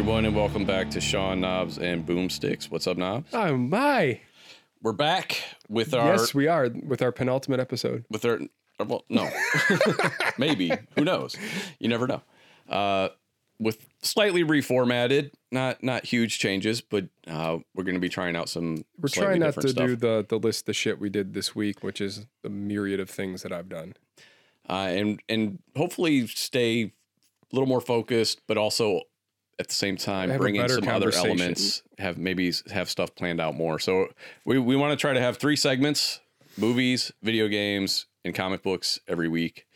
Everyone, and welcome back to Sean Knobs and Boomsticks. What's up, Knobs? Oh my! We're back with our yes, we are with our penultimate episode. with our uh, well, no, maybe who knows? You never know. Uh, with slightly reformatted, not not huge changes, but uh, we're going to be trying out some. We're trying not to stuff. do the the list the shit we did this week, which is the myriad of things that I've done. uh, and and hopefully stay a little more focused, but also at the same time bring in some other elements. Have maybe have stuff planned out more. So we we want to try to have three segments: movies, video games, and comic books every week,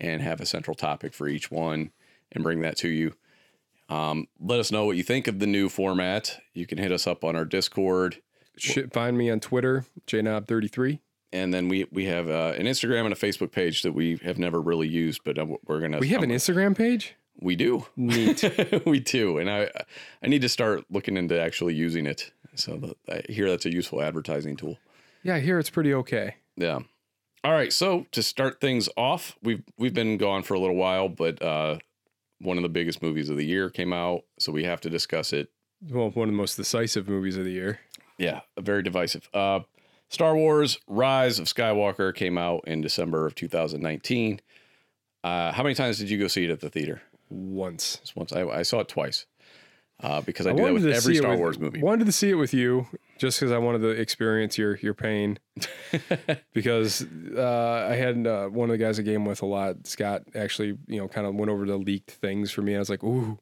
and have a central topic for each one, and bring that to you. Um, let us know what you think of the new format. You can hit us up on our Discord. Shit, find me on Twitter, jknob33. And then we we have uh, an Instagram and a Facebook page that we have never really used, but uh, we're gonna. We have an Instagram page. We do. Neat. we do, and I I need to start looking into actually using it. So the, I hear that's a useful advertising tool. yeah, I hear it's pretty okay. Yeah. All right. So to start things off, we've we've been gone for a little while, but uh, one of the biggest movies of the year came out, so we have to discuss it. Well, one of the most decisive movies of the year. Yeah, very divisive. Uh, Star Wars: Rise of Skywalker came out in December of 2019. Uh, how many times did you go see it at the theater? Once. Just once. I, I saw it twice. Uh, because I, I do that with every Star with- Wars movie. Wanted to see it with you, just because I wanted to experience your your pain. because uh, I had uh, one of the guys I game with a lot, Scott, actually, you know, kind of went over the leaked things for me. I was like, ooh,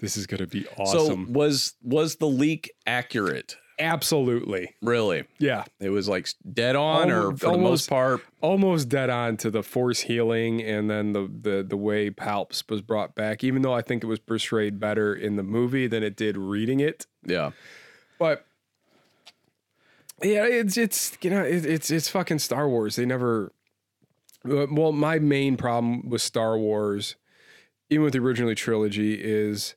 this is gonna be awesome. So was was the leak accurate? Absolutely, Really? yeah, It was like dead on, or Almost- for the most part. almost dead on to the force healing, and then the the the way Palps was brought back. Even though I think it was portrayed better in the movie than it did reading it, Yeah. but yeah, it's it's you know it, it's it's fucking Star Wars. They never. uh, Well, my main problem with Star Wars, even with the original trilogy, is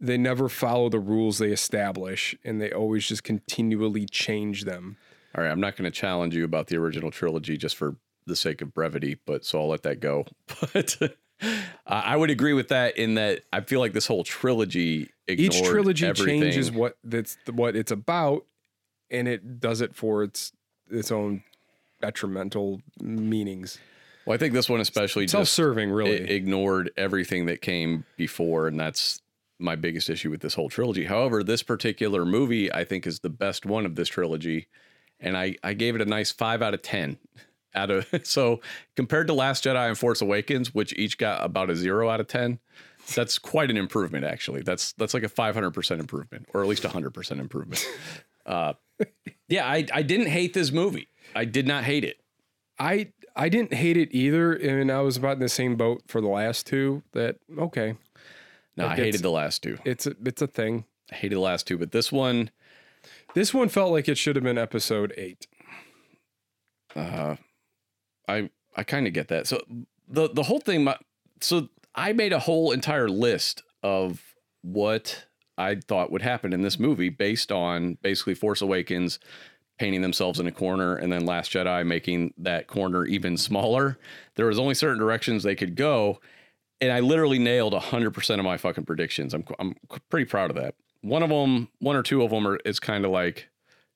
they never follow the rules they establish, and they always just continually change them. All right. I'm not going to challenge you about the original trilogy just for the sake of brevity, but so I'll let that go. But uh, I would agree with that in that I feel like this whole trilogy ignored Each trilogy everything. changes what that's what it's about, and it does it for its its own detrimental meanings. Well, I think this one especially Self-serving, really. ignored everything that came before, and that's my biggest issue with this whole trilogy. However, this particular movie I think is the best one of this trilogy, and I I gave it a nice five out of ten. Out of so compared to Last Jedi and Force Awakens, which each got about a zero out of ten, that's quite an improvement. Actually, that's that's like a five hundred percent improvement, or at least a hundred percent improvement. Uh, yeah, I I didn't hate this movie. I did not hate it. I I didn't hate it either, and I was about in the same boat for the last two. That okay, No, I hated the last two. it's a, it's a thing. I hated the last two, but this one. This one felt like it should have been episode eight. uh i i kind of get that so the the whole thing my, so i made a whole entire list of what i thought would happen in this movie based on basically force awakens painting themselves in a corner and then last jedi making that corner even smaller there was only certain directions they could go and i literally nailed 100% of my fucking predictions i'm i'm pretty proud of that one of them one or two of them are is kind of like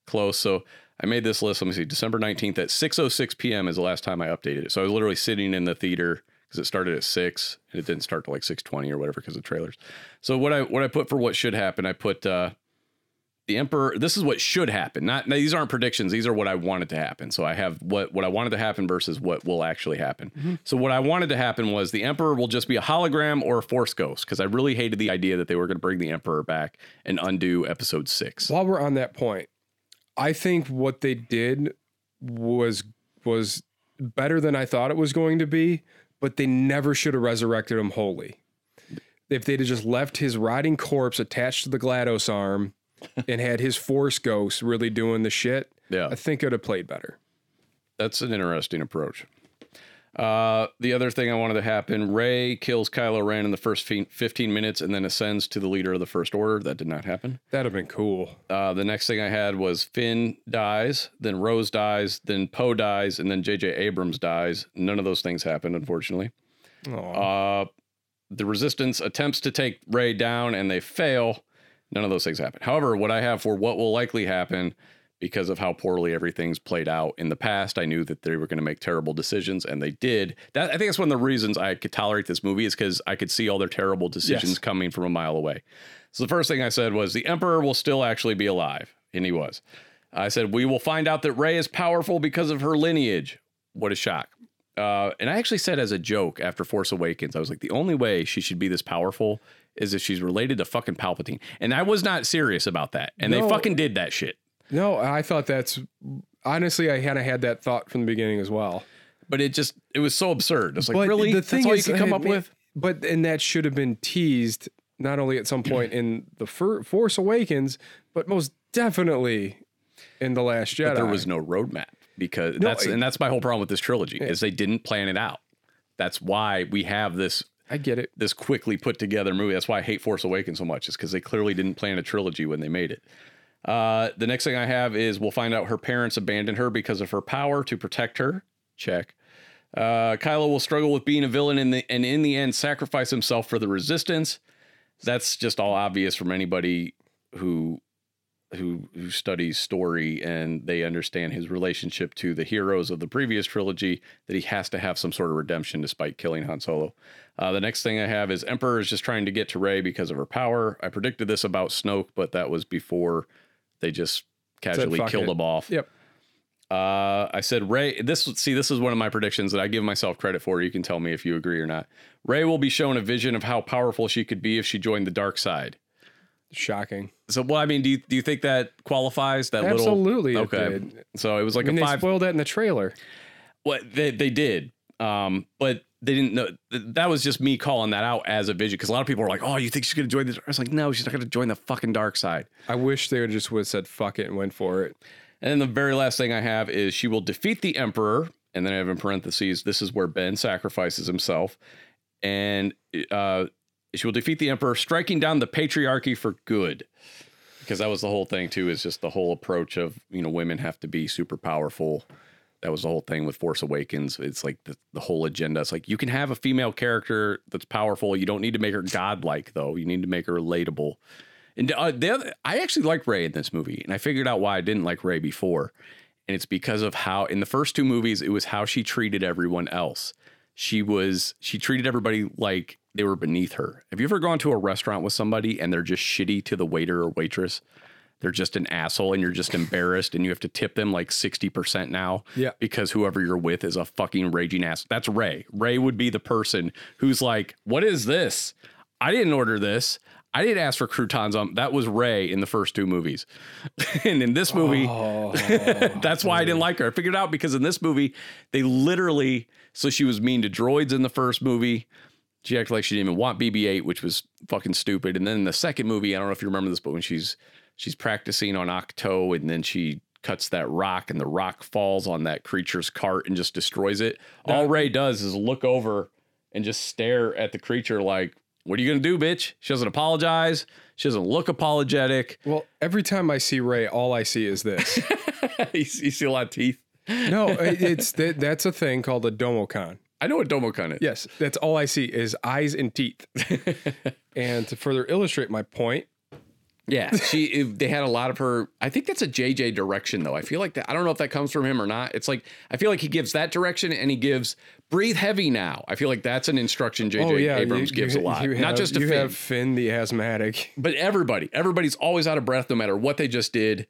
close. So I made this list. Let me see. December 19th at 6:06 p.m. is the last time I updated it. So I was literally sitting in the theater because it started at six and it didn't start till like 6:20 or whatever because of trailers. So what I what I put for what should happen, I put uh, the Emperor. This is what should happen. Not now, these aren't predictions. These are what I wanted to happen. So I have what what I wanted to happen versus what will actually happen. Mm-hmm. So what I wanted to happen was the Emperor will just be a hologram or a Force ghost because I really hated the idea that they were going to bring the Emperor back and undo Episode Six. While we're on that point, I think what they did was was better than I thought it was going to be, but they never should have resurrected him wholly. If they'd have just left his rotting corpse attached to the GLaDOS arm and had his force ghost really doing the shit, Yeah. I think it would have played better. That's an interesting approach. Uh, the other thing I wanted to happen Rey kills Kylo Ren in the first 15 minutes and then ascends to the leader of the First Order. That did not happen. That'd have been cool. Uh, the next thing I had was Finn dies, then Rose dies, then Poe dies, and then J.J. Abrams dies. None of those things happened, unfortunately. Aw. Uh, the resistance attempts to take Rey down and they fail. None of those things happen. However, what I have for what will likely happen because of how poorly everything's played out in the past, I knew that they were going to make terrible decisions and they did. That I think that's one of the reasons I could tolerate this movie is because I could see all their terrible decisions Yes. coming from a mile away. So the first thing I said was the Emperor will still actually be alive, and he was. I said we will find out that Rey is powerful because of her lineage. What a shock! Uh, and I actually said as a joke after Force Awakens, I was like, the only way she should be this powerful is if she's related to fucking Palpatine. And I was not serious about that. And they fucking did that shit. No, I thought that's honestly, I kind of had that thought from the beginning as well. But it just it was so absurd. It's like But really the that's thing all is, you could come I up with. But and that should have been teased not only at some point in the Fir- Force Awakens, but most definitely in the Last Jedi. But there was no roadmap because that's I- and that's my whole problem with this trilogy is they didn't plan it out. That's why we have this I get it. this quickly put together movie. That's why I hate Force Awakens so much, is because they clearly didn't plan a trilogy when they made it. Uh, the next thing I have is we'll find out her parents abandoned her because of her power to protect her. Check. Uh, Kylo will struggle with being a villain in the, and in the end sacrifice himself for the resistance. That's just all obvious from anybody who who who studies story and they understand his relationship to the heroes of the previous trilogy that he has to have some sort of redemption despite killing Han Solo. Uh, the next thing I have is Emperor is just trying to get to Rey because of her power. I predicted this about Snoke, but that was before they just casually "Fuck killed it." him off. Yep. Uh, I said Rey. This see, this is one of my predictions that I give myself credit for. You can tell me if you agree or not. Rey will be shown a vision of how powerful she could be if she joined the dark side. Shocking. So, well, I mean, do you do you think that qualifies that little? Absolutely. Okay. did. So it was like I mean, a they five. spoiled that in the trailer. What they they did, um, but they didn't know. That was just me calling that out as a vision because a lot of people were like, "Oh, you think she's gonna join this?" I was like, "No, she's not gonna join the fucking dark side." I wish they would just would have said fuck it and went for it. And then the very last thing I have is she will defeat the emperor, and then I have in parentheses, this is where Ben sacrifices himself, and uh, she will defeat the emperor, striking down the patriarchy for good. Because that was the whole thing too, is just the whole approach of you know women have to be super powerful. That was the whole thing with Force Awakens. It's like the, the whole agenda. It's like you can have a female character that's powerful. You don't need to make her godlike though. You need to make her relatable. And uh, the other, I actually like Rey in this movie, and I figured out why I didn't like Rey before, and it's because of how in the first two movies it was how she treated everyone else. She was she treated everybody like they were beneath her. Have you ever gone to a restaurant with somebody and they're just shitty to the waiter or waitress? They're just an asshole, and you're just embarrassed, and you have to tip them like sixty percent now, Yeah. because whoever you're with is a fucking raging ass. That's Rey. Rey would be the person who's like, "What is this? I didn't order this. I didn't ask for croutons on." That was Rey in the first two movies, and in this movie, Oh, that's why I didn't like her. I figured it out because in this movie, they literally so she was mean to droids in the first movie. She acted like she didn't even want BB-8, which was fucking stupid. And then in the second movie, I don't know if you remember this, but when she's she's practicing on Ahch-To, and then she cuts that rock, and the rock falls on that creature's cart and just destroys it. All Rey does is look over and just stare at the creature like, "What are you gonna do, bitch?" She doesn't apologize. She doesn't look apologetic. well, every time I see Rey, all I see is this. you, see- you see a lot of teeth. no, it- it's that, that's a thing called a Domo-kun. I know what Domo-kun is. Yes, that's all I see is eyes and teeth. and to further illustrate my point, Yeah, she they had a lot of her. I think that's a JJ direction though. I feel like that. I don't know if that comes from him or not. It's like I feel like he gives that direction and he gives breathe heavy now. I feel like that's an instruction JJ oh yeah, Abrams you- gives you- a lot, you not just to you Finn, have Finn the asthmatic. but everybody. Everybody's always out of breath no matter what they just did.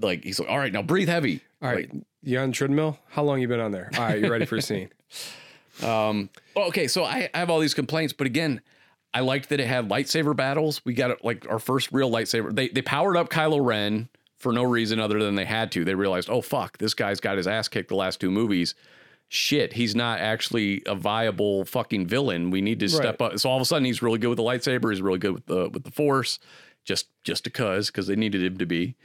Like he's like, all right, now breathe heavy. All right, you on treadmill? How long you been on there? All right, you ready for a scene? Um, okay, so I, I have all these complaints, but again, I liked that it had lightsaber battles. We got like our first real lightsaber. They they powered up Kylo Ren for no reason other than they had to. They realized, oh fuck, this guy's got his ass kicked the last two movies. Shit, he's not actually a viable fucking villain. We need to step up. So all of a sudden, he's really good with the lightsaber. He's really good with the with the Force, just just because because they needed him to be.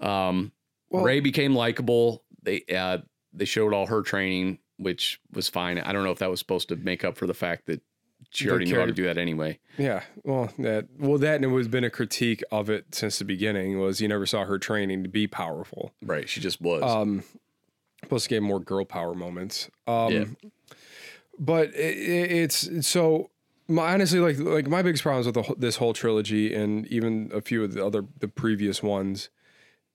Um, Well- Rey became likable. They uh, they showed all her training, which was fine. I don't know if that was supposed to make up for the fact that she already knew how to do that anyway. Yeah, well, that well that and it was been a critique of it since the beginning was you never saw her training to be powerful. Right, she just was. Um, plus, it gave more girl power moments. Um, Yeah. but it, it's so my, honestly, like like my biggest problems with the, this whole trilogy and even a few of the other the previous ones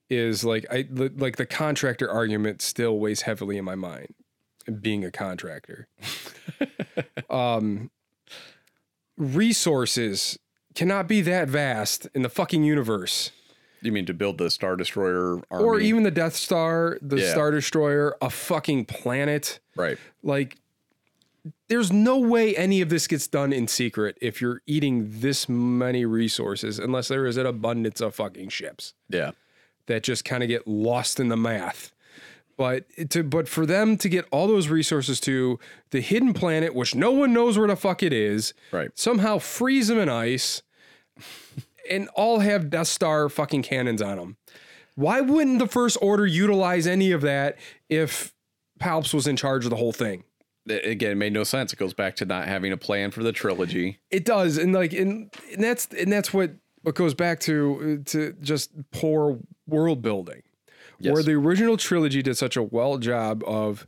is like I like the contractor argument still weighs heavily in my mind. Being a contractor, um, resources cannot be that vast in the fucking universe, You mean to build the Star Destroyer army? or even the Death Star, the Yeah. Star Destroyer, a fucking planet. right. Like, there's no way any of this gets done in secret if you're eating this many resources, unless there is an abundance of fucking ships Yeah. that just kind of get lost in the math. But to but for them to get all those resources to the hidden planet, which no one knows where the fuck it is, Right. somehow freeze them in ice, and all have Death Star fucking cannons on them. Why wouldn't the First Order utilize any of that if Palps was in charge of the whole thing? Again, it made no sense. It goes back to not having a plan for the trilogy. It does, and like, and, and that's and that's what what goes back to uh, to just poor world building, where the original trilogy did such a well job of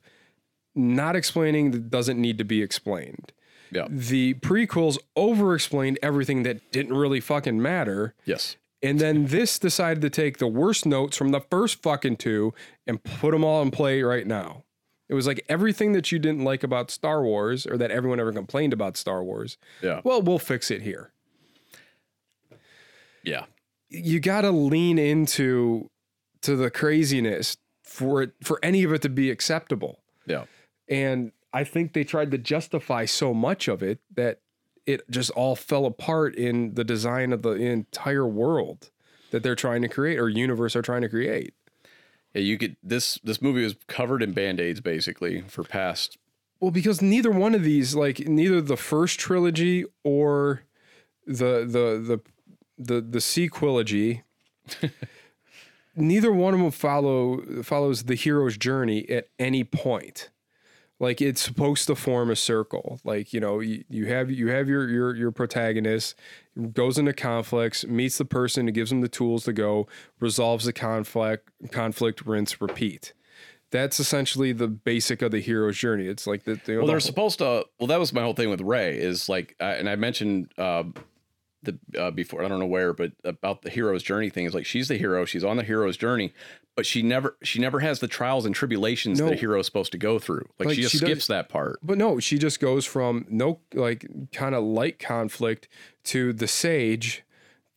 not explaining that doesn't need to be explained. Yeah. The prequels over explained everything that didn't really fucking matter. Yes. And then this decided to take the worst notes from the first fucking two and put them all in play right now. It was like everything that you didn't like about Star Wars or that everyone ever complained about Star Wars. Yeah. Well, we'll fix it here. Yeah. You got to lean into to the craziness for it for any of it to be acceptable. Yeah. And I think they tried to justify so much of it that it just all fell apart in the design of the entire world that they're trying to create or universe are trying to create. Yeah. You could this this movie was covered in band aids basically for past. Well, because neither one of these, like neither the first trilogy or the the the the the sequilogy, neither one of them follow follows the hero's journey at any point. Like it's supposed to form a circle. Like you know, you, you have you have your your your protagonist goes into conflicts, meets the person who gives them the tools to go, resolves the conflict, conflict, rinse, repeat. That's essentially the basic of the hero's journey. It's like the, the Well, they're whole- supposed to. Well, that was my whole thing with Ray is like, I, and I mentioned uh, the uh, before. I don't know where, but about the hero's journey thing is like she's the hero. She's on the hero's journey, but she never she never has the trials and tribulations No. that a hero's supposed to go through. Like, Like, she just she skips that part. But no, she just goes from no like kind of light conflict to the sage,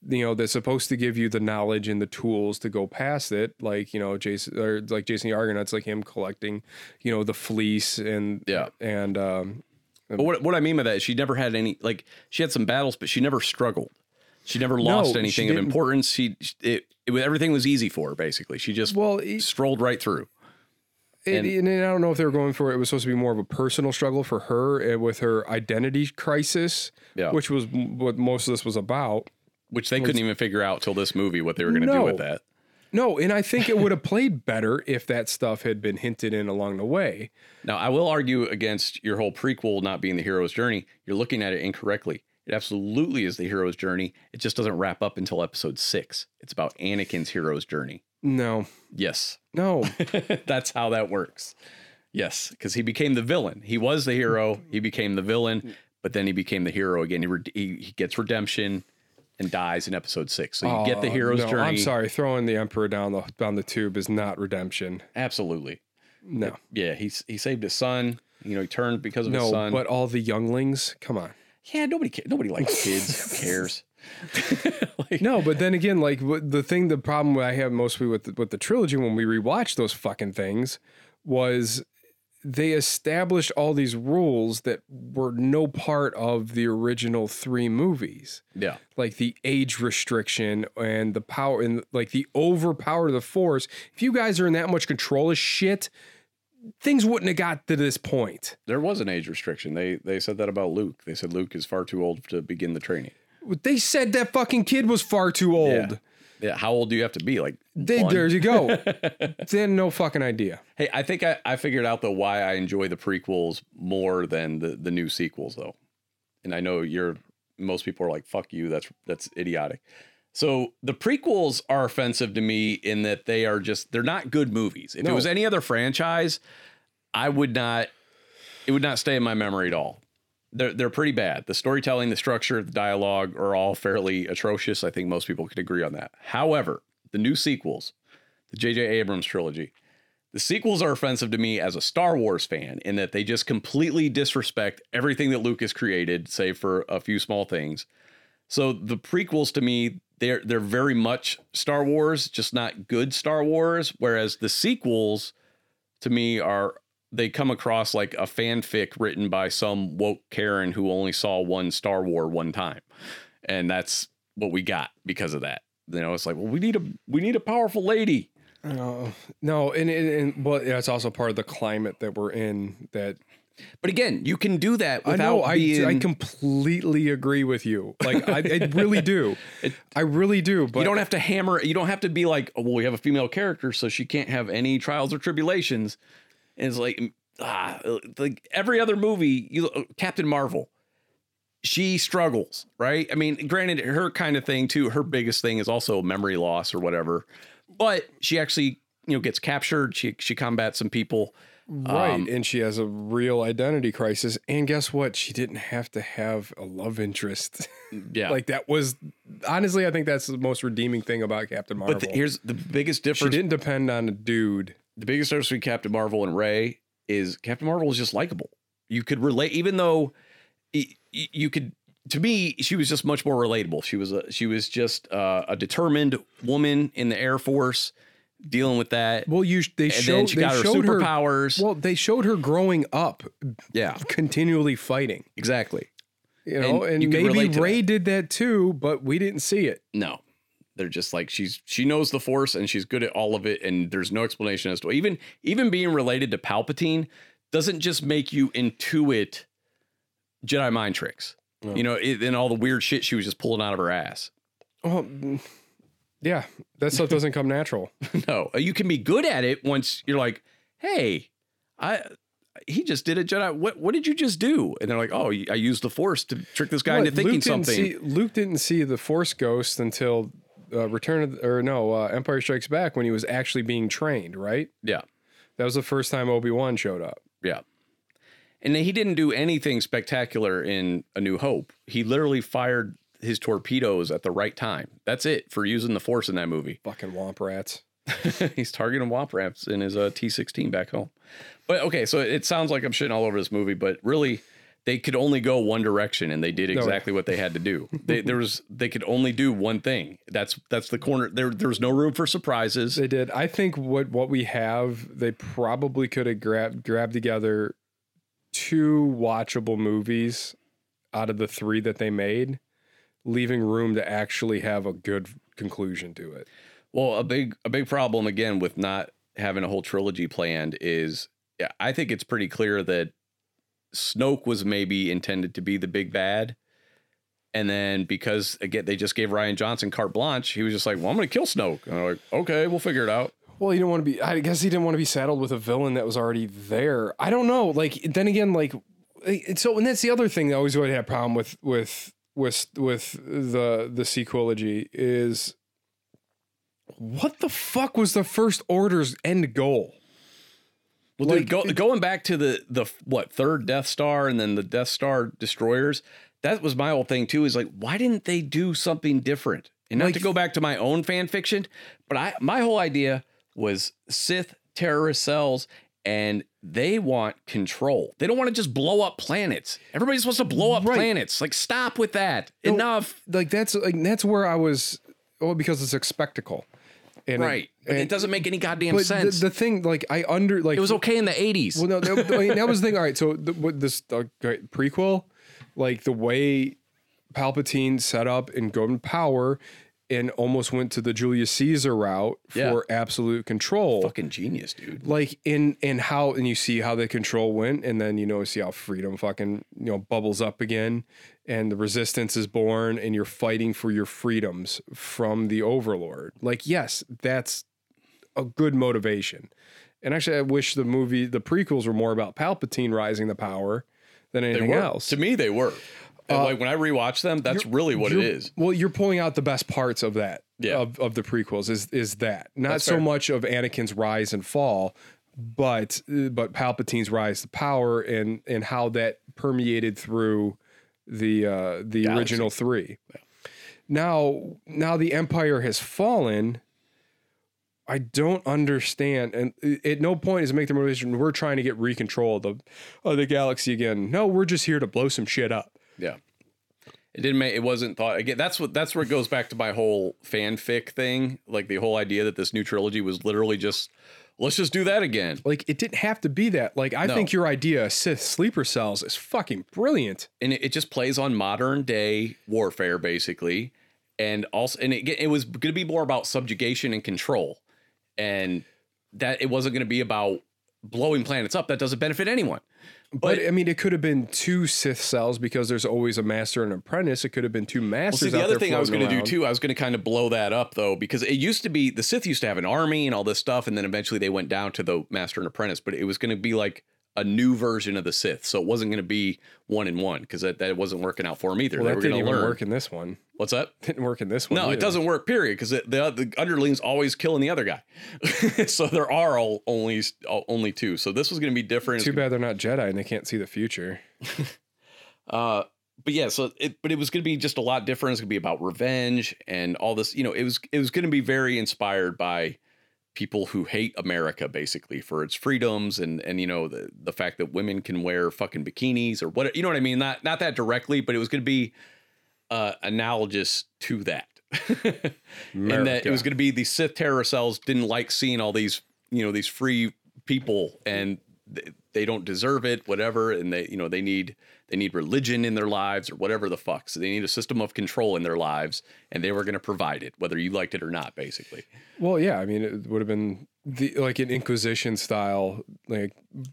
you know, that's supposed to give you the knowledge and the tools to go past it. Like you know, Jason or like Jason the Argonauts, like him collecting, you know, the fleece and Yeah. and um, But what what I mean by that is she never had any like she had some battles, but she never struggled. She never lost she anything of didn't. importance. She it, it was everything was easy for her basically. She just well, it, strolled right through. And- and, I don't know if they were going for it was supposed to be more of a personal struggle for her uh, with her identity crisis, Yeah. which was m- what most of this was about. Which they couldn't even figure out till this movie what they were going to do No. with that. No, and I think it would have played better if that stuff had been hinted in along the way. Now, I will argue against your whole prequel not being the hero's journey. You're looking at it incorrectly. It absolutely is the hero's journey. It just doesn't wrap up until episode six. It's about Anakin's hero's journey. No, Yes, no, that's how that works. Yes, because he became the villain. He was the hero. He became the villain, but then he became the hero again. He, re- he, he gets redemption and dies in episode six. So you get the hero's no, journey. I'm sorry, throwing the emperor down the down the tube is not redemption. Absolutely. No, Yeah, he he saved his son. You know, he turned because of his son. but all the younglings, come on. yeah, nobody ca- nobody likes kids. Who cares? like, No, but then again, like the thing, the problem I have mostly with the, with the trilogy when we rewatched those fucking things was they established all these rules that were no part of the original three movies. yeah, like the age restriction and the power and like the overpower of the force. If you guys are in that much control of shit, things wouldn't have got to this point. there was an age restriction. They they said that about Luke. They said Luke is far too old to begin the training. They said that fucking kid was far too old. Yeah. Yeah, how old do you have to be? Like, They, there you go. had no fucking idea. hey, I think I, I figured out though why I enjoy the prequels more than the the new sequels though. And I know you're most people are like, "Fuck you." That's that's idiotic. So the prequels are offensive to me in that they are just they're not good movies. If it was any other franchise, I would not it would not stay in my memory at all. They're they're pretty bad. The storytelling, the structure, the dialogue are all fairly atrocious. I think most people could agree on that. However, the new sequels, the J.J. Abrams trilogy, the sequels are offensive to me as a Star Wars fan in that they just completely disrespect everything that Lucas created, save for a few small things. So the prequels to me, they're they're very much Star Wars, just not good Star Wars. Whereas the sequels, to me, are they come across like a fanfic written by some woke Karen who only saw one Star War one time, and that's what we got because of that. You know, it's like, well, we need a we need a powerful lady. No, no, and and, and but yeah, it's also part of the climate that we're in. That But again, you can do that I without know, I being. I completely agree with you. Like I, I really do. I really do. But you don't have to hammer. You don't have to be like, oh, well, we have a female character, so she can't have any trials or tribulations. And it's like, ah, like every other movie, you Captain Marvel, she struggles, right? I mean, granted, her kind of thing too. Her biggest thing is also memory loss or whatever, but she actually, you know, gets captured. She she combats some people. Right. Um, and she has a real identity crisis. And guess what? She didn't have to have a love interest. Yeah, like that was honestly, I think that's the most redeeming thing about Captain Marvel. but the, here's the biggest difference: she didn't depend on a dude. The biggest difference between Captain Marvel and Rey is Captain Marvel is just likable. You could relate, even though you could. To me, she was just much more relatable. She was a she was just uh, a determined woman in the Air Force dealing with that. Well, you they and then showed she they got her showed her superpowers. well, they showed her growing up, yeah, continually fighting. exactly. You know, And and, you maybe Rey did that too, but we didn't see it. No, they're just like she's she knows the Force and she's good at all of it, and there's no explanation as to even even being related to Palpatine doesn't just make you intuit Jedi mind tricks. No. You know, it, and all the weird shit she was just pulling out of her ass. Well, mm, yeah, that stuff doesn't come natural. no, you can be good at it once you're like, hey, I. He just did a Jedi. What what did you just do? And they're like, oh, I used the Force to trick this guy into thinking Luke something. See, Luke didn't see the Force Ghost until uh, Return of the, or no uh, Empire Strikes Back when he was actually being trained. Right, yeah, that was the first time Obi Wan showed up. Yeah. And he didn't do anything spectacular in A New Hope. He literally fired his torpedoes at the right time. That's it for using the force in that movie. Fucking womp rats. He's targeting womp rats in his uh, T16 back home. But okay, so it sounds like I'm shitting all over this movie, but really they could only go one direction and they did exactly what they had to do. They, there was they could only do one thing. That's that's the corner. There there was no room for surprises. They did. I think what what we have, they probably could have grabbed grabbed together two watchable movies out of the three that they made, leaving room to actually have a good conclusion to it. Well, a big a big problem again with not having a whole trilogy planned is yeah, I think it's pretty clear that Snoke was maybe intended to be the big bad. And then because again they just gave Rian Johnson carte blanche, he was just like, "Well, I'm going to kill Snoke." And I'm like, "Okay, we'll figure it out." Well, he didn't want to be. I guess he didn't want to be saddled with a villain that was already there. I don't know. Like then again, like so, and that's the other thing that I always would have a problem with with with with the the sequology is what the fuck was the first order's end goal? Well, dude, go, going back to the the what third Death Star and then the Death Star destroyers, that was my whole thing too. Is like, why didn't they do something different? And not Like- to go back to my own fan fiction, but I my whole idea was Sith terrorist cells, and they want control. They don't want to just blow up planets. Everybody's supposed to blow up Right. planets. Like, stop with that. No, Enough. Like that's like that's where I was. Well, because it's a spectacle, and Right. It and- doesn't make any goddamn but sense. the thing, like I under like it was okay in the 80s. Well, no, that, I mean, that was the thing. All right, so the, what this uh, prequel, like the way Palpatine set up and Golden Power, and almost went to the Julius Caesar route for Yeah. absolute control. Fucking genius, dude. Like in and how and you see how the control went, and then you know see how freedom fucking you know bubbles up again, and the resistance is born, and you're fighting for your freedoms from the Overlord. Like yes, that's a good motivation. And actually, I wish the movie, the prequels were more about Palpatine rising to power than anything else. To me, they were. And, like when I rewatch them, that's really what it is. Well, you're pulling out the best parts of that, Yeah. of, of the prequels is is that not That's so fair. much of Anakin's rise and fall, but uh, but Palpatine's rise to power and and how that permeated through the uh, the Galaxy. original three. Now now the Empire has fallen. I don't understand, and at no point is it make the motivation we're trying to get recontrol of the of the galaxy again. No, we're just here to blow some shit up. Yeah. It didn't make it wasn't thought again. That's what that's where it goes back to my whole fanfic thing. Like the whole idea that this new trilogy was literally just let's just do that again. Like it didn't have to be that. Like I No. think your idea, Sith sleeper cells, is fucking brilliant. And it, it just plays on modern day warfare basically. And also and it it was going to be more about subjugation and control. And that it wasn't going to be about blowing planets up. That doesn't benefit anyone. But, But- I mean, it could have been two Sith cells because there's always a master and apprentice. It could have been two Well, masters. see, the other thing I was going to do too, I was going to kind of blow that up though, because it used to be the Sith used to have an army and all this stuff, and then eventually they went down to the Master and Apprentice, but it was going to be like a new version of the Sith, so it wasn't going to be one and one because that, that wasn't working out for him either. Well, they that were didn't going to even work in this one. What's that? Didn't work in this one. No, it doesn't work. Period. Because the the underlings always killing the other guy, so there are all, only only two. So this was going to be different. Too bad they're not Jedi and they can't see the future. Uh, but yeah, so it but it was going to be just a lot different. It's going to be about revenge and all this. You know, it was it was going to be very inspired by people who hate America basically for its freedoms and and you know the the fact that women can wear fucking bikinis or what you know what I mean. Not not that directly, but it was going to be uh, analogous to that. and that it was going to be the Sith terror cells didn't like seeing all these you know these free people and th- they don't deserve it whatever and they you know they need they need religion in their lives or whatever the fuck so they need a system of control in their lives and they were going to provide it whether you liked it or not basically Well, yeah. I mean, it would have been the like an Inquisition style, like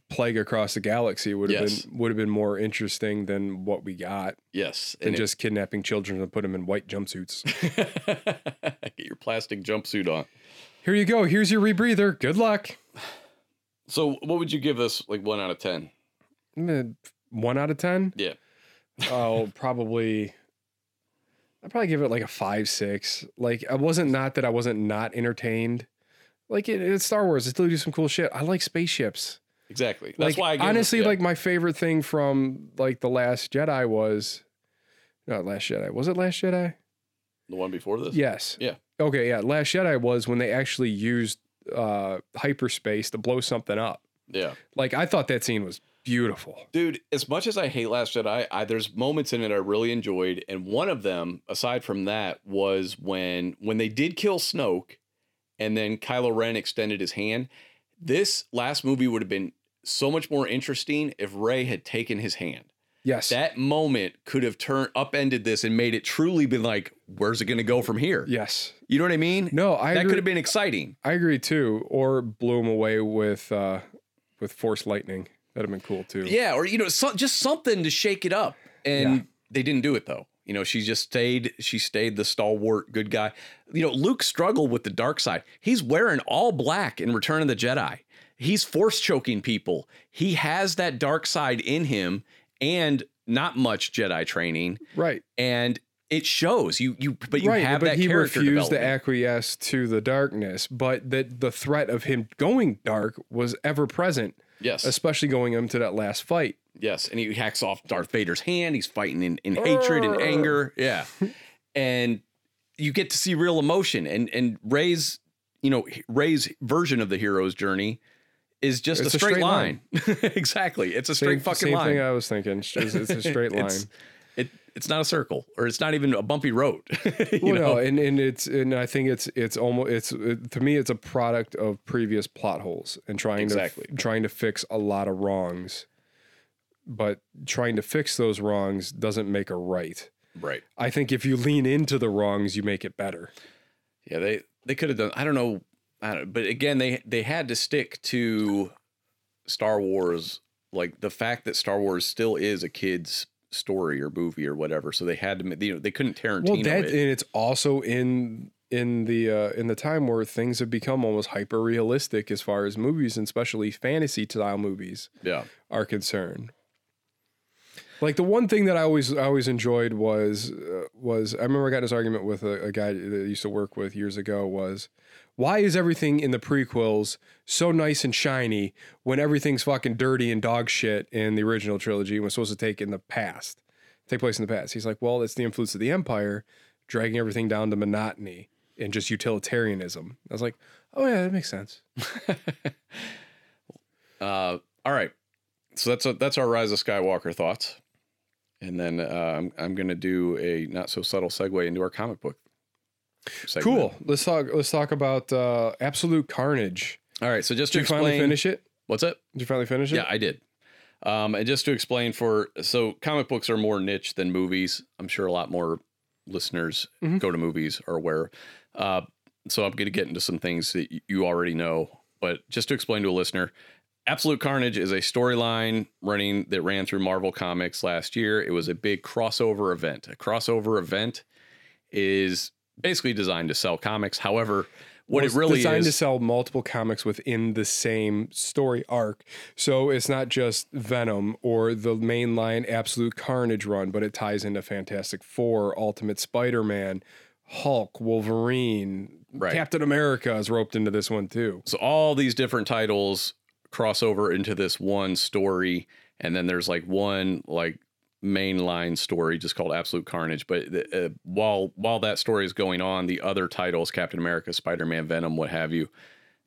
plague across the galaxy would have Yes. been would have been more interesting than what we got yes than and just kidnapping children and put them in white jumpsuits. get your plastic jumpsuit on Here you go. Here's your rebreather. Good luck. So what would you give this like one out of ten Mm, One out of ten. yeah Oh, probably. I'd probably give it like a five, six. Like I wasn't not that I wasn't not entertained. Like it, it's Star Wars. They still do some cool shit. I like spaceships. exactly that's like why I gave it- honestly, yeah. like my favorite thing from like the Last Jedi was, not Last Jedi. Was it Last Jedi? the one before this Yes. Yeah. Okay. Yeah. Last Jedi was when they actually used uh hyperspace to blow something up. yeah Like I thought that scene was beautiful. Dude, as much as I hate Last Jedi, I, there's moments in it I really enjoyed, and one of them, aside from that, was when when they did kill Snoke, and then Kylo Ren extended his hand. This last movie would have been so much more interesting if Rey had taken his hand. Yes. That moment could have turned upended this and made it truly been like, where's it going to go from here? yes. You know what I mean? No, I that could have been exciting. I agree too. Or blew him away with uh with force lightning. That'd have been cool too. Yeah, or you know, so, just something to shake it up. And Yeah. they didn't do it though. You know, she just stayed. She stayed the stalwart good guy. You know, Luke struggled with the dark side. He's wearing all black in Return of the Jedi. He's force choking people. He has that dark side in him, and not much Jedi training, Right. and it shows. You you, but you right. have but that he character refused to acquiesce to the darkness, but that the threat of him going dark was ever present, Yes, especially going into that last fight. Yes, and he hacks off Darth Vader's hand. He's fighting in, in hatred and anger. Yeah, and you get to see real emotion. And and Rey's, you know, Rey's version of the hero's journey is just a a straight, straight line. exactly, it's a Same, straight fucking same line. thing I was thinking. It's, it's a straight line. It's, not a circle, or it's not even a bumpy road. you well, know, no, and, and it's and I think it's it's almost it's it, to me it's a product of previous plot holes and trying Exactly. to trying to fix a lot of wrongs, but trying to fix those wrongs doesn't make a right. right? I think if you lean into the wrongs, you make it better. Yeah, they they could have done. I don't know. I don't, but again, they they had to stick to Star Wars, like the fact that Star Wars still is a kid's story or movie or whatever. So they had to. You know, they couldn't Tarantino Well, that it. and it's also in in the uh, in the time where things have become almost hyper realistic as far as movies and especially fantasy style movies Yeah, are concerned. Like the one thing that I always I always enjoyed was uh, was I remember I got this argument with a, a guy that I used to work with years ago was why is everything in the prequels so nice and shiny when everything's fucking dirty and dog shit in the original trilogy and was supposed to take in the past take place in the past he's like well it's the influence of the empire dragging everything down to monotony and just utilitarianism i was like oh yeah that makes sense Uh, all right. So that's a, that's our Rise of Skywalker thoughts, and then uh, I'm I'm gonna do a not so subtle segue into our comic book. Segment. cool let's talk let's talk about uh absolute carnage All right. So just did to you finally finish it what's it? did you finally finish it Yeah, I did. Um, and just to explain for so comic books are more niche than movies. I'm sure a lot more listeners Mhm. go to movies are aware. Uh, so I'm going to get into some things that you already know, but just to explain to a listener, Absolute Carnage is a storyline running that ran through Marvel Comics last year. It was a big crossover event. A crossover event is basically designed to sell comics. However, what it really is designed is to sell multiple comics within the same story arc. So it's not just Venom or the mainline Absolute Carnage run, but it ties into Fantastic Four, Ultimate Spider-Man, Hulk, Wolverine, Right. Captain America is roped into this one too. So all these different titles cross over into this one story, and then there's like one like mainline story just called Absolute Carnage. But uh, while while that story is going on, the other titles, Captain America, Spider Man, Venom, what have you,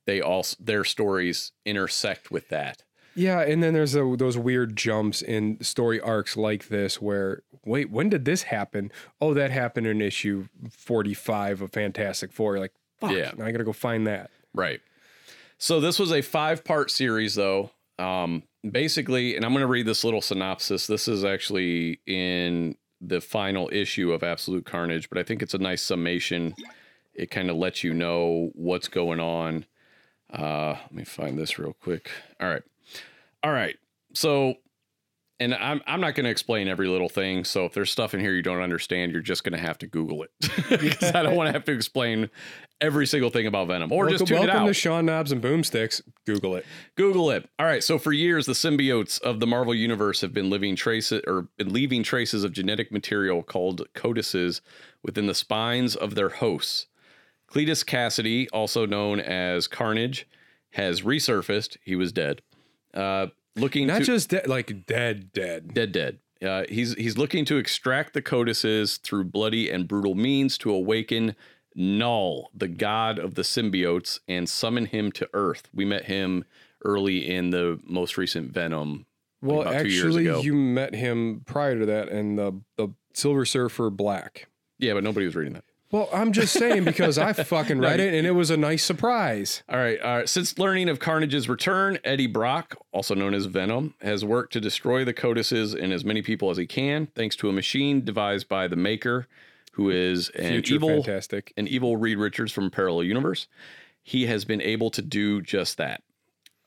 they all their stories intersect with that. Yeah, and then there's a, those weird jumps in story arcs like this where, wait, when did this happen? Oh, that happened in issue 45 of Fantastic Four. You're like, fuck, Yeah. now I gotta go find that. Right. So this was a five part series, though. Um, basically, and I'm going to read this little synopsis. This is actually in the final issue of Absolute Carnage, but I think it's a nice summation. It kind of lets you know what's going on. Uh, let me find this real quick. All right. All right. So, and I'm I'm not going to explain every little thing. So if there's stuff in here you don't understand, you're just going to have to Google it because I don't want to have to explain every single thing about Venom or just welcome tune it welcome out. to Sean Knobs and Boomsticks. Google it. Google it. All right. So for years, the symbiotes of the Marvel universe have been living traces or been leaving traces of genetic material called codices within the spines of their hosts. Cletus Kasady, also known as Carnage, has resurfaced. He was dead. Uh, looking Not to just dead, like dead, dead. dead, dead. Uh, he's he's looking to extract the codices through bloody and brutal means to awaken Knull, the god of the symbiotes, and summon him to Earth. We met him early in the most recent Venom. Well, years actually, you met him prior to that in the the Silver Surfer Black. Yeah, but nobody was reading that. Well, I'm just saying because I fucking read it and it was a nice surprise. All right. All right. Since learning of Carnage's return, Eddie Brock, also known as Venom, has worked to destroy the codices and as many people as he can, thanks to a machine devised by the Maker, who is an Future evil fantastic. an evil Reed Richards from Parallel Universe. He has been able to do just that.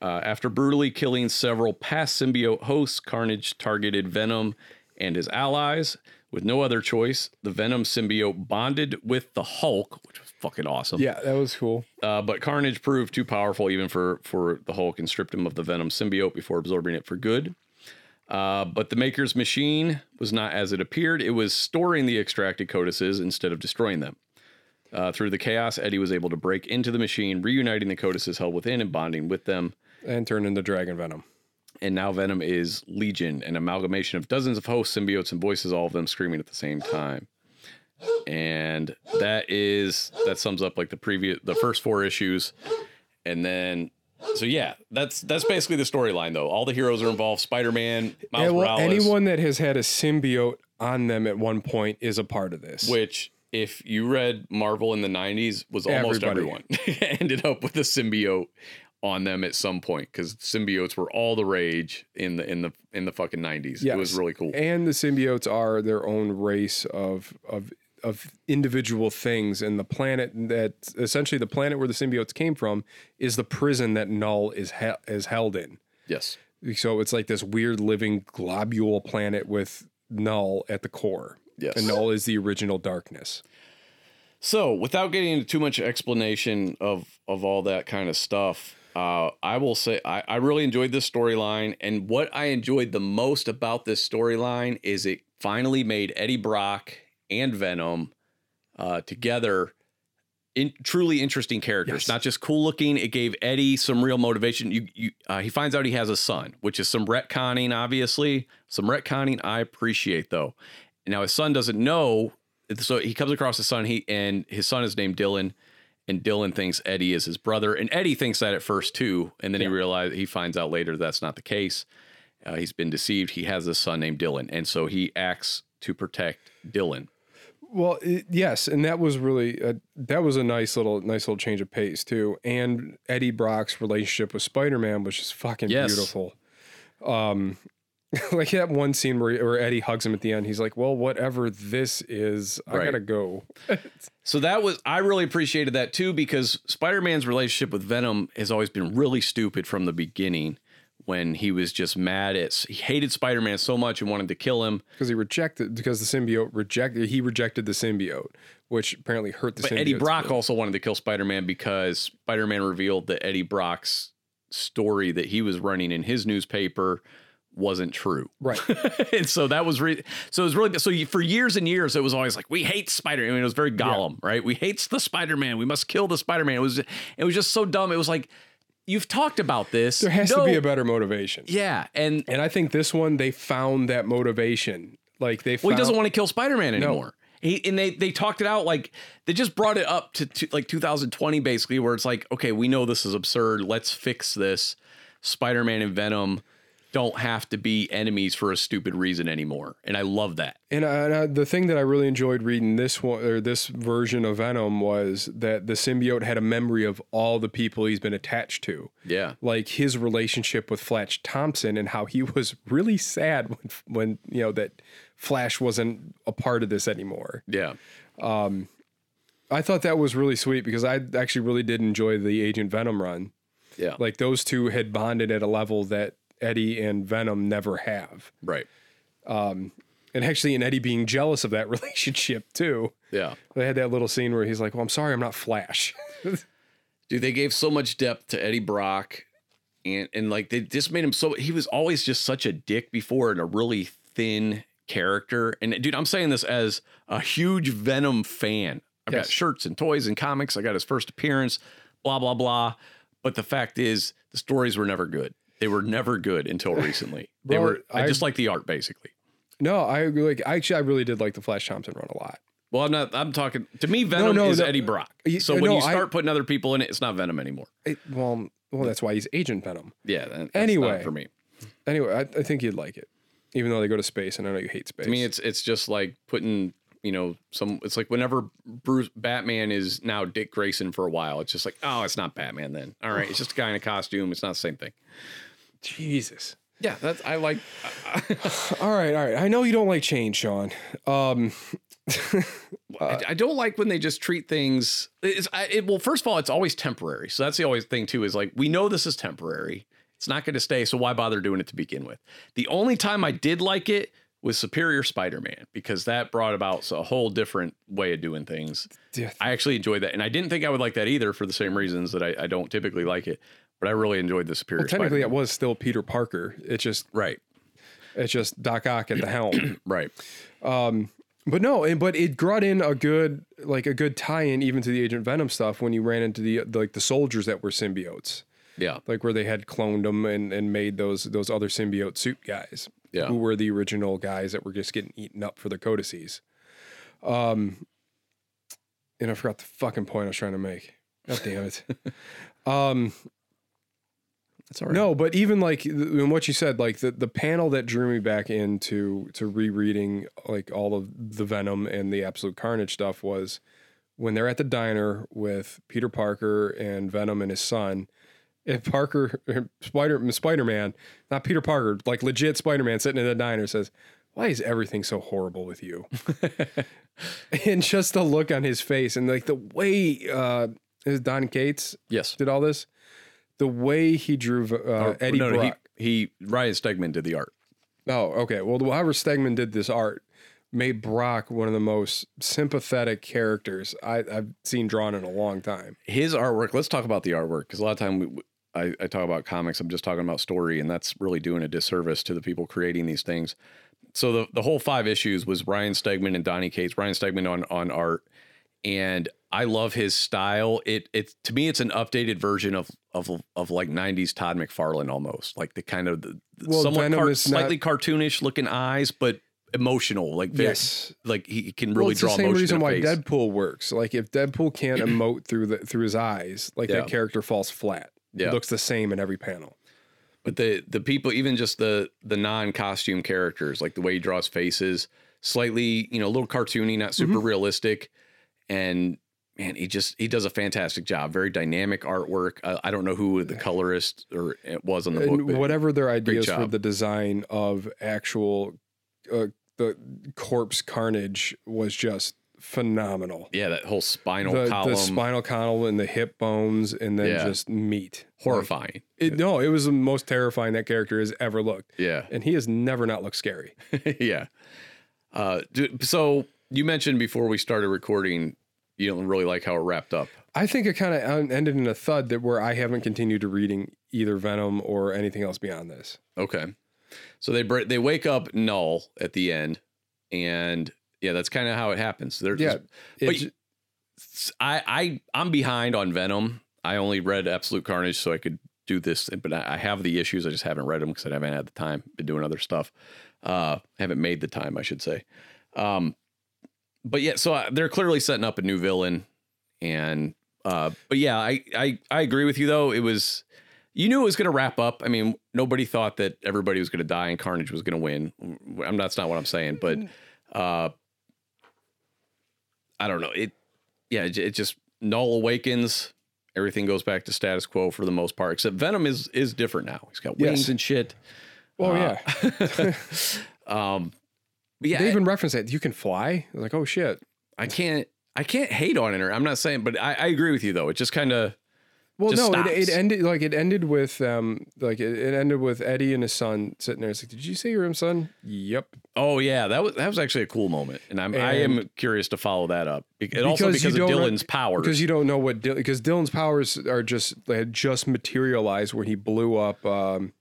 Uh, after brutally killing several past symbiote hosts, Carnage targeted Venom and his allies. With no other choice, the Venom symbiote bonded with the Hulk, which was fucking awesome. Yeah, that was cool. Uh, but Carnage proved too powerful even for for the Hulk and stripped him of the Venom symbiote before absorbing it for good. Uh, but the Maker's machine was not as it appeared. It was storing the extracted codices instead of destroying them. Uh, through the chaos, Eddie was able to break into the machine, reuniting the codices held within and bonding with them. And turn into Dragon Venom. And now Venom is Legion, an amalgamation of dozens of hosts, symbiotes, and voices, all of them screaming at the same time. And that is that sums up like the previous the first four issues. And then so yeah, that's that's basically the storyline though. All the heroes are involved. Spider-Man, Miles Yeah, well, Morales, anyone that has had a symbiote on them at one point is a part of this. which if you read Marvel in the 90s was almost Everybody. everyone ended up with a symbiote on them at some point cuz symbiotes were all the rage in the in the in the fucking 90s. It was really cool. and the symbiotes are their own race of of of individual things and the planet that essentially the planet where the symbiotes came from is the prison that Knull is he- is held in Yes. so it's like this weird living globule planet with Knull at the core Yes. and Knull is the original darkness So, without getting into too much explanation of of all that kind of stuff, Uh, I will say I, I really enjoyed this storyline, and what I enjoyed the most about this storyline is it finally made Eddie Brock and Venom uh, together in truly interesting characters, Yes. not just cool looking. It gave Eddie some real motivation. You, you, uh, he finds out he has a son, which is some retconning, obviously. Some retconning I appreciate though. Now his son doesn't know, so he comes across his son. He and his son is named Dylan, and Dylan thinks Eddie is his brother, and Eddie thinks that at first too, and then he Yeah. realizes he finds out later that's not the case. Uh, he's been deceived. He has a son named Dylan, and so he acts to protect Dylan. Well, it, yes, and that was really a, that was a nice little nice little change of pace too. And Eddie Brock's relationship with Spider Man was just fucking Yes. beautiful. Um, like that one scene where, where Eddie hugs him at the end. He's like, "Well, whatever this is, I gotta go." So that was I really appreciated that too because Spider-Man's relationship with Venom has always been really stupid from the beginning when he was just mad at he hated Spider-Man so much and wanted to kill him. Because he rejected because the symbiote rejected he rejected the symbiote, which apparently hurt the But symbiote. Eddie Brock also wanted to kill Spider-Man because Spider-Man revealed that Eddie Brock's story that he was running in his newspaper wasn't true. Right. and so that was re- so it was really so you, for years and years it was always like we hate Spider. Man. I mean it was very Gollum, right? We hate the Spider Man. We must kill the Spider Man. It was it was just so dumb. It was like you've talked about this. There has to be a better motivation. yeah, and And I think this one they found that motivation. Like they well, found he doesn't want to kill Spider Man anymore. He, and they they talked it out like they just brought it up to, to like 2020 basically where it's like okay we know this is absurd let's fix this Spider Man and Venom don't have to be enemies for a stupid reason anymore. And I love that. And, I, and I, the thing that I really enjoyed reading this one or this version of Venom was that the symbiote had a memory of all the people he's been attached to, yeah. Like his relationship with Flash Thompson and how he was really sad when, when you know that Flash wasn't a part of this anymore. yeah. Um, I thought that was really sweet because I actually really did enjoy the Agent Venom run. yeah. Like those two had bonded at a level that Eddie and Venom never have. right um, And actually, in Eddie being jealous of that relationship too. yeah They had that little scene where he's like, "Well, I'm sorry, I'm not Flash." Dude, they gave so much depth to Eddie Brock, and and like they just made him so he was always just such a dick before and a really thin character. And dude, I'm saying this as a huge Venom fan. I've got shirts and toys and comics. I got his first appearance, blah blah blah. But the fact is, the stories were never good. They were never good until recently. They were. I, I- just like the art, basically. no, I agree, like. Actually, I really did like the Flash Thompson run a lot. Well, I'm not. I'm talking. To me, Venom no, is no. Eddie Brock. So when no, you I- start putting other people in it, it's not Venom anymore. It, well, well, that's why he's Agent Venom. Yeah. Anyway. for me. Anyway, I, I think you'd like it, even though they go to space, and I know you hate space. To me, it's it's just like putting you know some. It's like whenever Bruce Batman is now Dick Grayson for a while. It's just like oh, it's not Batman then. All right, it's just a guy in a costume. It's not the same thing. Jesus. Yeah, that's I like. All right, all right. I know you don't like change, Sean. Um, I, I don't like when they just treat things. I, it, well, first of all, it's always temporary. So that's the always thing too. Is like we know this is temporary. It's not going to stay. So why bother doing it to begin with? The only time I did like it was Superior Spider-Man because that brought about a whole different way of doing things. I actually enjoyed that, and I didn't think I would like that either for the same reasons that I, I don't typically like it. But I really enjoyed the Superior. technically, it Spider-Man. was still Peter Parker. It's just, right, it's just Doc Ock at the helm. right, Um, But no, and but it brought in a good like a good tie-in even to the Agent Venom stuff when you ran into the, the like the soldiers that were symbiotes, yeah, like where they had cloned them and, and made those those other symbiote suit guys, Yeah. who were the original guys that were just getting eaten up for their codices. Um, and I forgot the fucking point I was trying to make. God damn it. um, that's all right. no, but even like in what you said, like the, the panel that drew me back into to rereading like all of the Venom and the Absolute Carnage stuff was when they're at the diner with Peter Parker and Venom and his son. And Parker, Spider Spider Man, not Peter Parker, like legit Spider Man, sitting in the diner says, "Why is everything so horrible with you?" and just the look on his face and like the way uh, is Don Cates yes, did all this, the way he drew uh, Or- Eddie no, no, Brock. he, he Ryan Stegman did the art. oh, okay. Well, however Stegman did this art made Brock one of the most sympathetic characters I, I've seen drawn in a long time. his artwork let's talk about the artwork because a lot of time we, I, I talk about comics, I'm just talking about story, and that's really doing a disservice to the people creating these things. So the the whole five issues was Ryan Stegman and Donny Cates. Ryan Stegman on on art, and I love his style. It it to me it's an updated version of of of like '90s Todd McFarlane almost, like the kind of the, Well, somewhat car- is not- slightly cartoonish looking eyes, but emotional. Like very, Yes. like he can Well, really it's draw the same reason why face. Deadpool works. Like if Deadpool can't emote through the through his eyes, like Yeah. that character falls flat. Yeah. It looks the same in every panel. but the the people even just the the non-costume characters like the way he draws faces slightly you know a little cartoony not super Mm-hmm. realistic and man he just he does a fantastic job. Very dynamic artwork. I, I don't know who the colorist or it was on the book and but whatever their ideas for the design of actual uh, the corpse carnage was just phenomenal. yeah that whole spinal The, column. the spinal column and the hip bones, and then Yeah. just meat. horrifying. It, no, it was the most terrifying that character has ever looked, yeah. And he has never not looked scary. yeah. Uh so you mentioned before we started recording you don't really like how it wrapped up I think it kind of ended in a thud that where I haven't continued to reading either Venom or anything else beyond this. Okay. So they br- they wake up Knull at the end, and yeah, that's kind of how it happens. They're Yeah, just, but I I I'm behind on Venom. I only read Absolute Carnage so I could do this, but I I have the issues. I just haven't read them because I haven't had the time. Been doing other stuff. Uh, haven't made the time, I should say. Um, but yeah, so uh, they're clearly setting up a new villain, and uh, but yeah, I I I agree with you though. It was you knew it was going to wrap up. I mean, nobody thought that everybody was going to die and Carnage was going to win. I'm that's not what I'm saying, but uh, I don't know. It yeah, it, it just Knull awakens. Everything goes back to status quo for the most part, except Venom is is different now. He's got wings Yes. and shit. oh Uh, yeah, Um, but yeah, they even reference it. You can fly. Like, oh shit. I can't I can't hate on it. Or I'm not saying, but I, I agree with you though. It just kind of Well, no, it, it ended like it ended with um like it, it ended with Eddie and his son sitting there. It's like, did you say your own son? Yep. Oh yeah, that was that was actually a cool moment, and I'm I am curious to follow that up. Be- And also Because of Dylan's powers. Because you don't know what because Dylan's powers are just they had just materialized when he blew up um,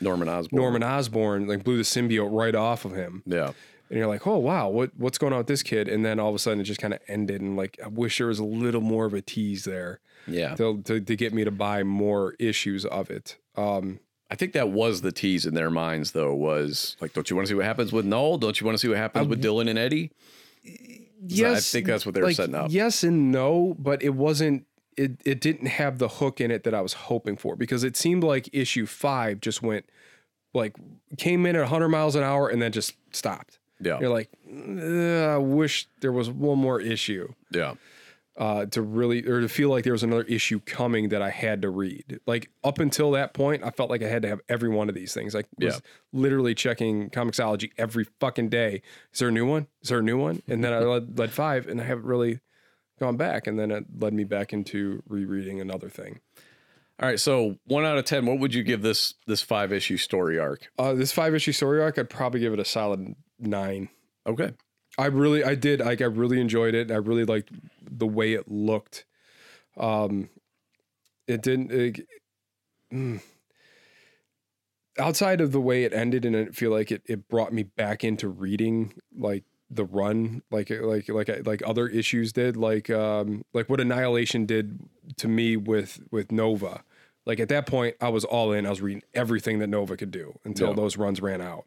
Norman Osborn. Norman Osborn, like blew the symbiote right off of him. Yeah. And you're like, oh wow, what what's going on with this kid? And then all of a sudden it just kind of ended, and like I wish there was a little more of a tease there Yeah. to to, to get me to buy more issues of it. Um, I think that was the tease in their minds, though, was like, don't you want to see what happens with Knull? Don't you want to see what happens with Dylan and Eddie? Yes, I think that's what they were like, setting up. Yes and no, but it wasn't. It it didn't have the hook in it that I was hoping for because it seemed like issue five just went like came in at 100 miles an hour and then just stopped. Yeah. You're like, I wish there was one more issue. Yeah. uh, to really or to feel like there was another issue coming that I had to read. Like up until that point, I felt like I had to have every one of these things. Like was Yeah. literally checking Comixology every fucking day. Is there a new one? Is there a new one? And then I led, led five, and I haven't really gone back. And then it led me back into rereading another thing. All right. So one out of ten, what would you give this this five issue story arc? Uh, this five issue story arc, I'd probably give it a solid nine. Okay. I really, I did, like, I really enjoyed it. I really liked the way it looked. Um, it didn't. It, mm. outside of the way it ended, and I feel like it, it brought me back into reading like the run, like like like like other issues did, like um like what Annihilation did to me with with Nova. Like at that point, I was all in. I was reading everything that Nova could do until Yeah. those runs ran out.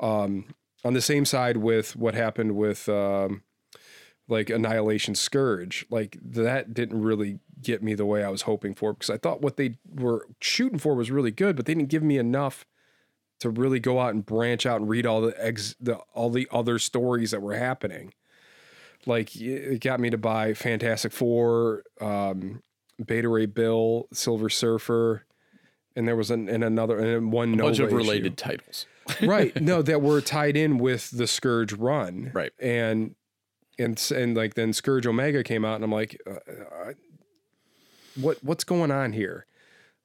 Um, on the same side with what happened with um, like Annihilation Scourge, like that didn't really get me the way I was hoping for because I thought what they were shooting for was really good, but they didn't give me enough to really go out and branch out and read all the ex the all the other stories that were happening. Like it got me to buy Fantastic Four, um, Beta Ray Bill, Silver Surfer, and there was an, and another and one A bunch of issue related titles. right no that were tied in with the scourge run Right. and and and like then scourge omega came out and i'm like uh, uh, what what's going on here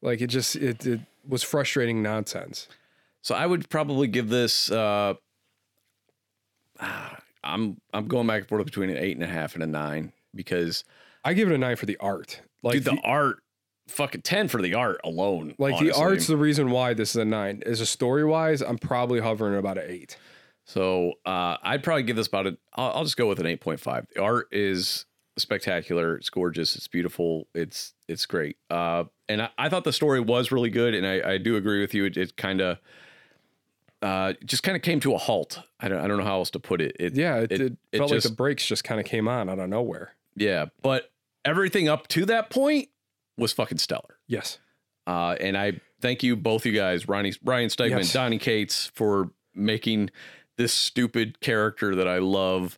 like it just it, it was frustrating nonsense So I would probably give this. Uh, ah, I'm I'm going back and forth between an eight and a half and a nine because i give it a nine for the art like dude, the the- art fucking ten for the art alone. Like the art's the reason why this is a nine. As a story wise, I'm probably hovering about an eight. So uh, I'd probably give this about a. I'll, I'll just go with an eight point five. The art is spectacular. It's gorgeous. It's beautiful. It's it's great. Uh, and I, I thought the story was really good. And I, I do agree with you. It, it kind of uh, just kind of came to a halt. I don't I don't know how else to put it. it Yeah, it, it, it, it felt just like the brakes just kind of came on out of nowhere. yeah. But everything up to that point was fucking stellar. Yes. Uh, and I thank you both, you guys, Ronnie, Ryan Stegman, Yes. Donny Cates, for making this stupid character that I love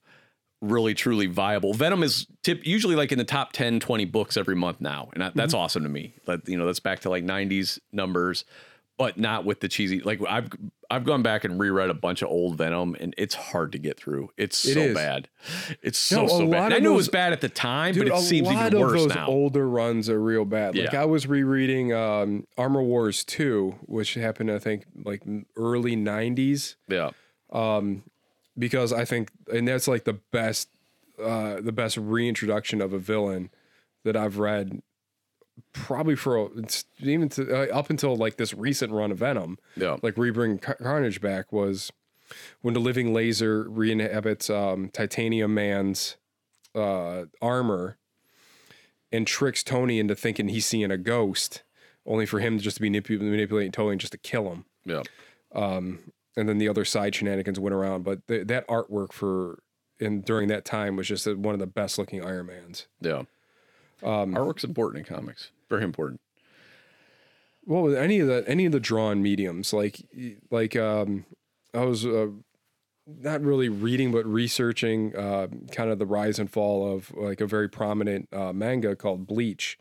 really truly viable. Venom is tip usually like in the top 10, 20 books every month now, and I, that's awesome to me. But you know, that's back to like '90s numbers, but not with the cheesy. Like I've I've gone back and reread a bunch of old Venom, and it's hard to get through. It's It so is. bad. It's so No, a so bad. I knew it was bad at the time, Dude, but it a seems lot even of worse those now. older runs are real bad. Like Yeah. I was rereading um, Armor Wars 2, which happened, I think, like early 90s. yeah, Um, because I think, and that's like the best, uh, the best reintroduction of a villain that I've read, probably for even to, uh, up until like this recent run of Venom. yeah, Like rebring Car- Carnage back was when the Living Laser re-inhabits um, Titanium Man's uh, armor and tricks Tony into thinking he's seeing a ghost, only for him just to be manip- manipulating Tony and just to kill him yeah. and then the other side shenanigans went around. But th- that artwork for and during that time was just one of the best looking Iron Mans. Yeah. Um, Artwork's important in comics. Very important. Well, any of the any of the drawn mediums, like like um, I was uh, not really reading but researching uh, kind of the rise and fall of like a very prominent uh, manga called Bleach,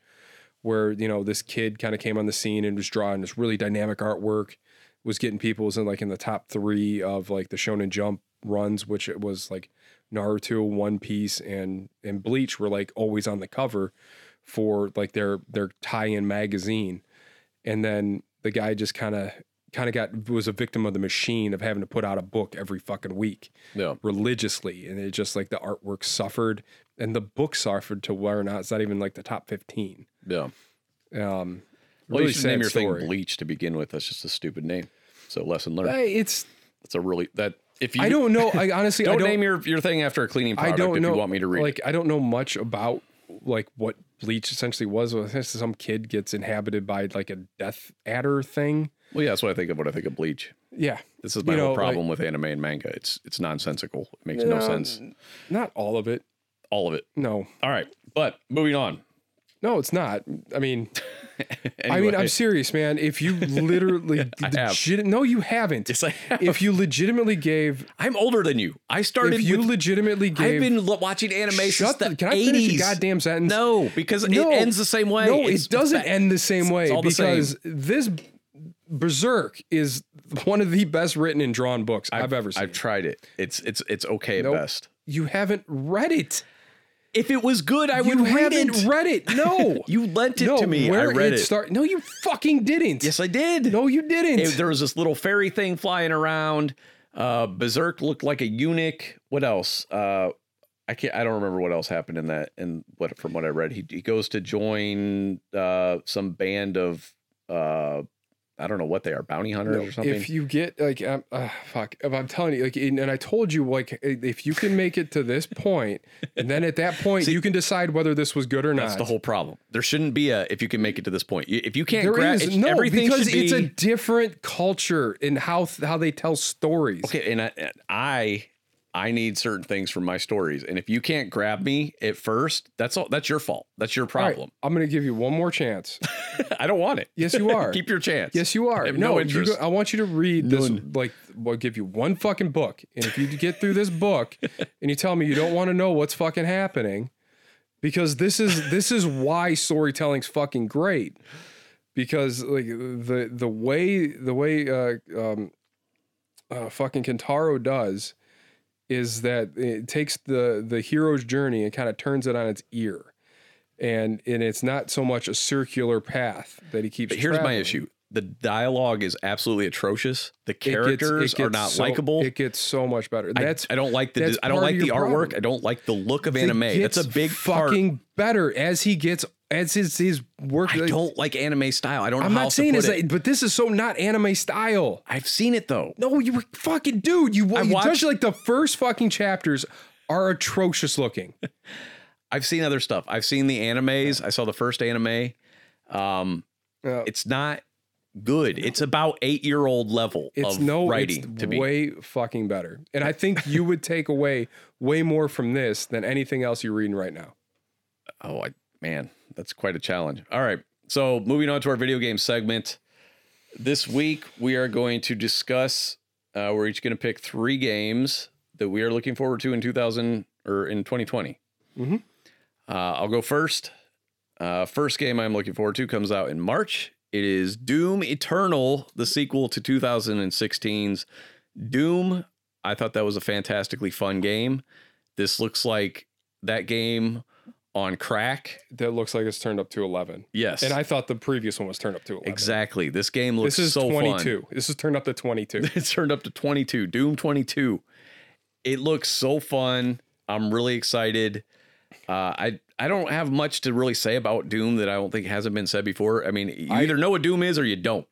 where you know this kid kind of came on the scene and was drawing this really dynamic artwork, was getting people was in like in the top three of like the Shonen Jump runs, which it was like Naruto, One Piece, and and Bleach were like always on the cover for like their their tie-in magazine and then the guy just kind of kind of got was a victim of the machine of having to put out a book every fucking week Yeah. religiously and it just like the artwork suffered and the book suffered to where or not it's not even like the top 15 Yeah. um Well, really you should name your story. thing Bleach to begin with. That's just a stupid name. So lesson learned. Hey, it's That's a really that if you i don't know i honestly don't, I don't name your your thing after a cleaning product. i don't if know you want me to read. like i don't know much about like what bleach essentially was some kid gets inhabited by like a death adder thing. Well, yeah, that's what I think of when I think of Bleach. yeah This is my You whole know, like- problem with anime and manga. It's it's nonsensical. It makes no Uh, sense. not all of it All of it. no All right, but moving on. No, it's not. I mean, I mean, I'm serious, man. If you literally, I have. legit- no, you haven't. yes, I have. If you legitimately gave, I'm older than you. I started. if you with, legitimately gave, I've been watching anime shut the the, can I 80s. finish a goddamn sentence? No, because No. it ends the same way. No, It's it doesn't end the same way all the same. because this Berserk is one of the best written and drawn books I've, ever seen. I've tried it. It's it's it's okay at Nope. best. you haven't read it. If it was good, I would You read haven't it. read it. No, You lent it no. to me. Where I read it. Start. No, you fucking didn't. yes, I did. No, you didn't. It- there was this little fairy thing flying around. Uh, Berserk looked like a eunuch. What else? Uh, I can't. I don't remember what else happened in that. And what from what I read, he he goes to join uh some band of uh I don't know what they are, bounty hunters No, or something. If you get like, um, uh, fuck, if I'm telling you, like, and and I told you, like, if you can make it to this point, and then at that point, you can decide whether this was good or not. That's the whole problem. There shouldn't be a if you can make it to this point. If you can't There grab is it, no everything because should be it's a different culture in how how they tell stories. okay. And I, and I I need certain things from my stories, and if you can't grab me at first, that's all. That's your fault. That's your All right, problem. I'm going to give you one more chance. I don't want it. Yes, you are. Keep your chance. Yes, you are. I have no, no you interest. go, I want you to read this. None. Like, we'll give you one fucking book, and if you get through this book, and you tell me you don't want to know what's fucking happening, because this is this is why storytelling's fucking great. Because like the the way the way uh, um, uh, fucking Kentaro does is that it takes the the hero's journey and kind of turns it on its ear. And and it's not so much a circular path that he keeps. But here's my issue: the dialogue is absolutely atrocious. The It gets- it characters are gets not so- likable. It gets so much better. I, That's I don't like the I don't like the artwork. problem. I don't like the look of it anime. That's a gets big part. fucking better as he gets It's his his work. I don't like anime style. I don't know I'm how not saying it's it. like, but this is so not anime style. I've seen it though. No, you were fucking dude. You, I you watched- like the first fucking chapters are atrocious looking. I've seen other stuff. I've seen the animes. I saw the first anime. Um, Uh, it's not good. It's about eight year old level it's of no, writing it's to be. way fucking better. And I think you would take away way more from this than anything else you're reading right now. Oh, I, man, that's quite a challenge. All right. So, moving on to our video game segment. This week, we are going to discuss, uh, we're each going to pick three games that we are looking forward to in 2000 or in 2020. Mhm. Uh, I'll go first. Uh, first game I'm looking forward to comes out in March. It is Doom Eternal, the sequel to 2016's Doom. I thought that was a fantastically fun game. This looks like that game on crack. That looks like it's turned up to 11. Yes. And I thought the previous one was turned up to 11. exactly. This game looks This is so 22. This is turned up to 22. fun. It's turned up to 22. Doom 22. It looks so fun. I'm really excited. Uh, I I don't have much to really say about Doom that I don't think hasn't been said before. I mean, you I- either know what Doom is or you don't.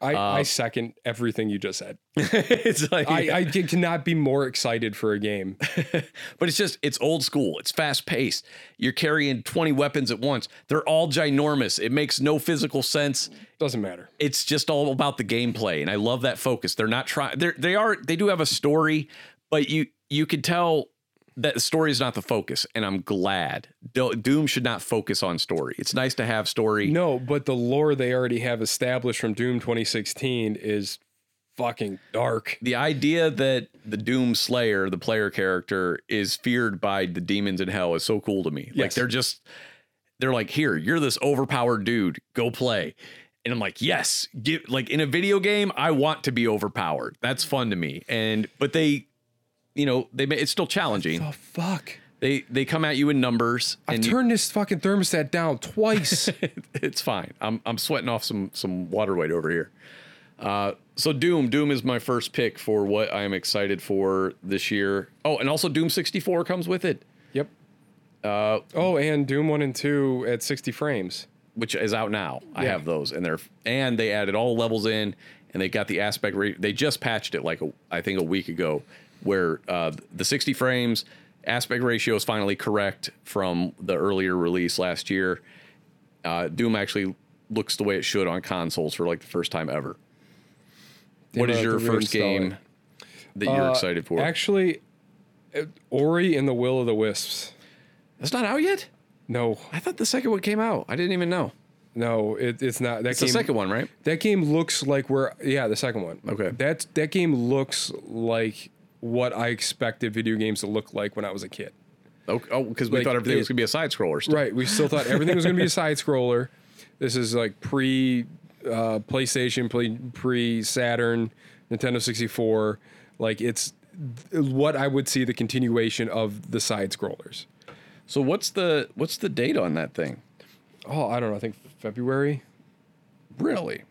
I, Uh, I second everything you just said. it's like, I, I cannot be more excited for a game. but it's just it's old school. It's fast paced. You're carrying 20 weapons at once. They're all ginormous. It makes no physical sense. Doesn't matter. it's just all about the gameplay and i love that focus they're not trying they're they are they do have a story but you you can tell that the story is not the focus and i'm glad. Doom should not focus on story. It's nice to have story. No, but the lore they already have established from Doom 2016 is fucking dark. the idea that the doom slayer the player character is feared by the demons in hell is so cool to me. Like they're just they're like here you're this overpowered dude. Go play. And i'm like yes give like in a video game i want to be overpowered. That's fun to me. And but they you know they it's still challenging Oh fuck! they they come at you in numbers I've and you- turned this fucking thermostat down twice. it's fine. I'm I'm sweating off some some water weight over here. Uh, so Doom, Doom is my first pick for what I am excited for this year. Oh, and also Doom 64 comes with it, yep. Uh, oh, and Doom 1 and 2 at 60 frames. which is out now. I have those, and they're and they added all levels in, and they got the aspect rate. They just patched it like a, I think a week ago, where uh, the 60 frames aspect ratio is finally correct from the earlier release last year. Uh, Doom actually looks the way it should on consoles for like the first time ever. What Damn, is your first game it. that you're Uh, excited for? Actually, uh, Ori and the Will of the Wisps. That's not out yet. No, I thought the second one came out. I didn't even know. no, it, it's not. That It's game, the second one, right? That game looks like where. Yeah, the second one. Okay. That that game looks like what I expected video games to look like when I was a kid. Oh, because we Like, thought everything was gonna be a side scroller. Still. Right. We still thought everything was going to be a side scroller. This is like pre uh, PlayStation, pre pre Saturn, Nintendo 64. Like it's what I would see the continuation of the side scrollers. So what's the what's the date on that thing? Oh, I don't know. I think February. Really?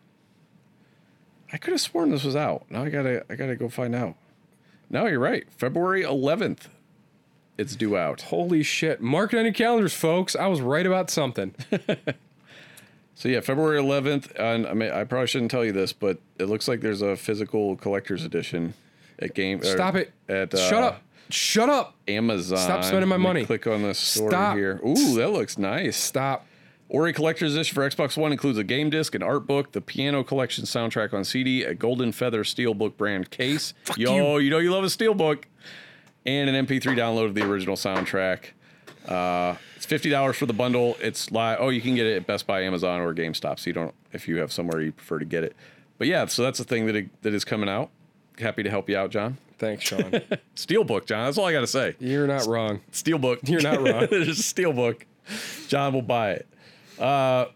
I could have sworn this was out. Now I gotta I gotta go find out. No, you're right. February 11th. It's due out. Holy shit. Mark it on your calendars, folks. I was right about something. So yeah, February 11th. And I mean, I probably shouldn't tell you this, but it looks like there's a physical collector's edition at game. Stop it. At uh, Shut up. Shut up. Amazon. Stop spending my money. Click on this store Stop. here. Ooh, that looks nice. Stop. Ori Collector's Edition for Xbox One includes a game disc, an art book, the Piano Collection soundtrack on CD, a Golden Feather Steelbook brand case. Yo, you. know you love a Steelbook, and an MP3 download of the original soundtrack. Uh, it's fifty dollars for the bundle. It's live. Oh, you can get it at Best Buy, Amazon, or GameStop. So you don't if you have somewhere you prefer to get it. But yeah, so that's the thing that it, that is coming out. Happy to help you out, John. Thanks, Sean. Steelbook, John. That's all I got to say. You're not wrong. Steelbook. You're not wrong. There's a steelbook. John will buy it. Uh,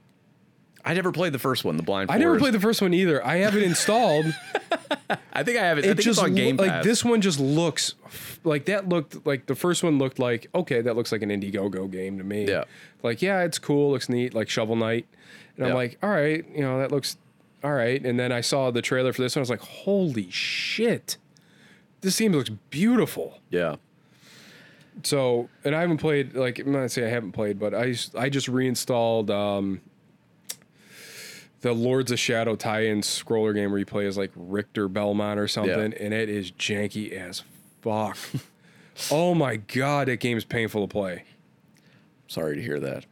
I never played the first one, the Blind I never Forest. played the first one either. I have it installed. I think I have it. I it think just it's on lo- Game like this one just looks like that looked like the first one looked like okay that looks like an Indiegogo game to me. Yeah. Like yeah, it's cool, looks neat, like Shovel Knight, and I'm like, all right, you know that looks all right. And then I saw the trailer for this one, I was like, holy shit, this game looks beautiful. Yeah. So and I haven't played like I'm not say I haven't played, but I I just reinstalled um the Lords of Shadow tie-in scroller game where you play as like Richter Belmont or something, and it is janky as fuck. oh my god, that game is painful to play. Sorry to hear that.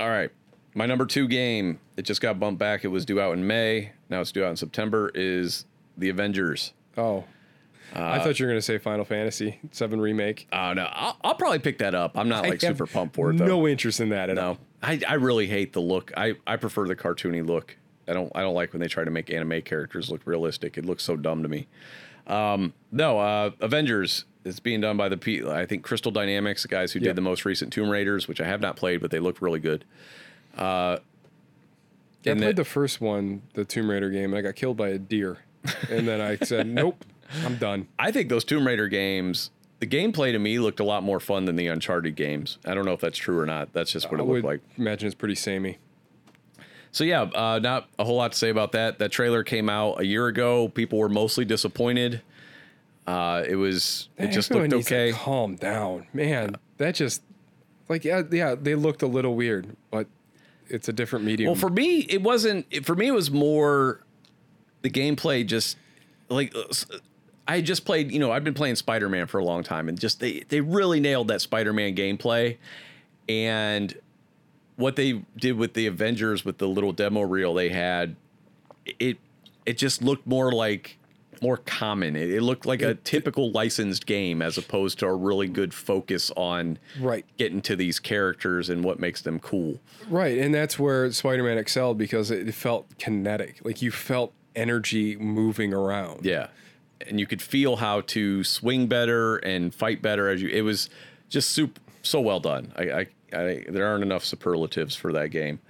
All right. My number two game, it just got bumped back. It was due out in May. Now it's due out in September, is The Avengers. Oh. I thought you were gonna say Final Fantasy Seven remake. Oh, no. I'll, I'll probably pick that up. I'm not like I super pumped for it, though. No interest in that at all. I, I really hate the look. I, I prefer the cartoony look. I don't I don't like when they try to make anime characters look realistic. It looks so dumb to me. Um, no, uh, Avengers is being done by the P I think Crystal Dynamics, the guys who Yeah. did the most recent Tomb Raiders, which I have not played, but they look really good. Yeah, I played the- the first one, the Tomb Raider game, and I got killed by a deer. And then I said, Nope, I'm done. I think those Tomb Raider games, the gameplay to me looked a lot more fun than the Uncharted games. I don't know if that's true or not. That's just what I it looked like. imagine it's pretty samey. So yeah, uh, not a whole lot to say about that. That trailer came out a year ago. People were mostly disappointed. Uh, it was it just looked okay. calm down, man. That just like yeah, yeah, they looked a little weird, but it's a different medium. Well, for me, it wasn't. it- For me, it was more the gameplay. Just like uh, I just played. You know, I've been playing Spider Man for a long time, and just they they really nailed that Spider Man gameplay, and what they did with the Avengers with the little demo reel they had, it it just looked more like more common. It, it looked like a typical licensed game as opposed to a really good focus on right, getting to these characters and what makes them cool. right, and that's where Spider-Man excelled because it felt kinetic. Like you felt energy moving around. Yeah. And you could feel how to swing better and fight better as you it was just soup so well done. I, I, I there aren't enough superlatives for that game.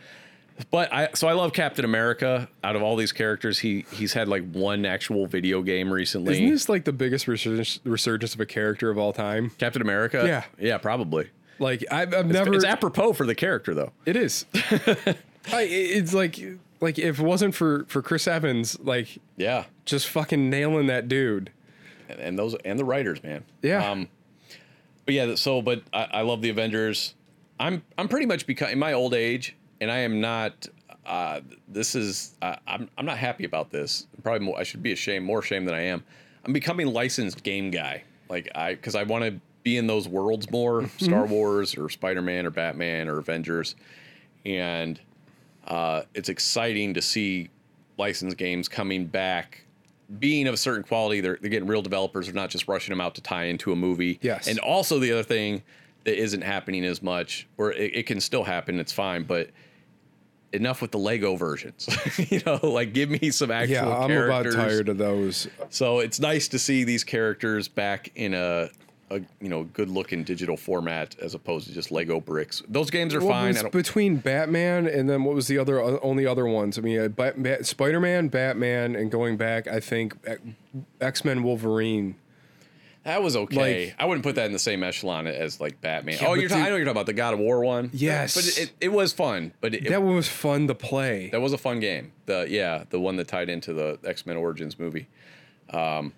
But I so I love Captain America. Out of all these characters, he he's had like one actual video game recently. Isn't this like the biggest resurgence, resurgence of a character of all time? Captain America? Yeah. Yeah, probably. Like I've, I've never. It's apropos for the character though. It is. I, it's like like if it wasn't for for Chris Evans, like Yeah. just fucking nailing that dude. and, and those and the writers, man. Yeah. Um, but yeah, so but I, I love the Avengers. I'm I'm pretty much becoming in my old age, and I am not. Uh, this is uh, I'm I'm not happy about this. Probably more, I should be ashamed, more ashamed than I am. I'm becoming licensed game guy, like I because I want to be in those worlds more, Star Wars or Spider Man or Batman or Avengers, and uh, it's exciting to see licensed games coming back being of a certain quality. They're, they're getting real developers. They're not just rushing them out to tie into a movie. Yes. and also the other thing that isn't happening as much or it, it can still happen it's fine but enough with the lego versions. You know like give me some actual Yeah, I'm about tired of those. so it's nice to see these characters back in a, a you know good looking digital format as opposed to just lego bricks those games are Well, fine between Batman and then what was the other uh, only other ones? I mean, uh, Bat, Bat, Spider-Man, Batman, and going back, I think X Men Wolverine. that was okay like- i wouldn't put that in the same echelon as like batman Yeah, oh you're ta- i know you're talking about the god of war one Yes. but it, it, it was fun but it, That one was fun to play. That was a fun game. The yeah, the one that tied into the X Men Origins movie. Um,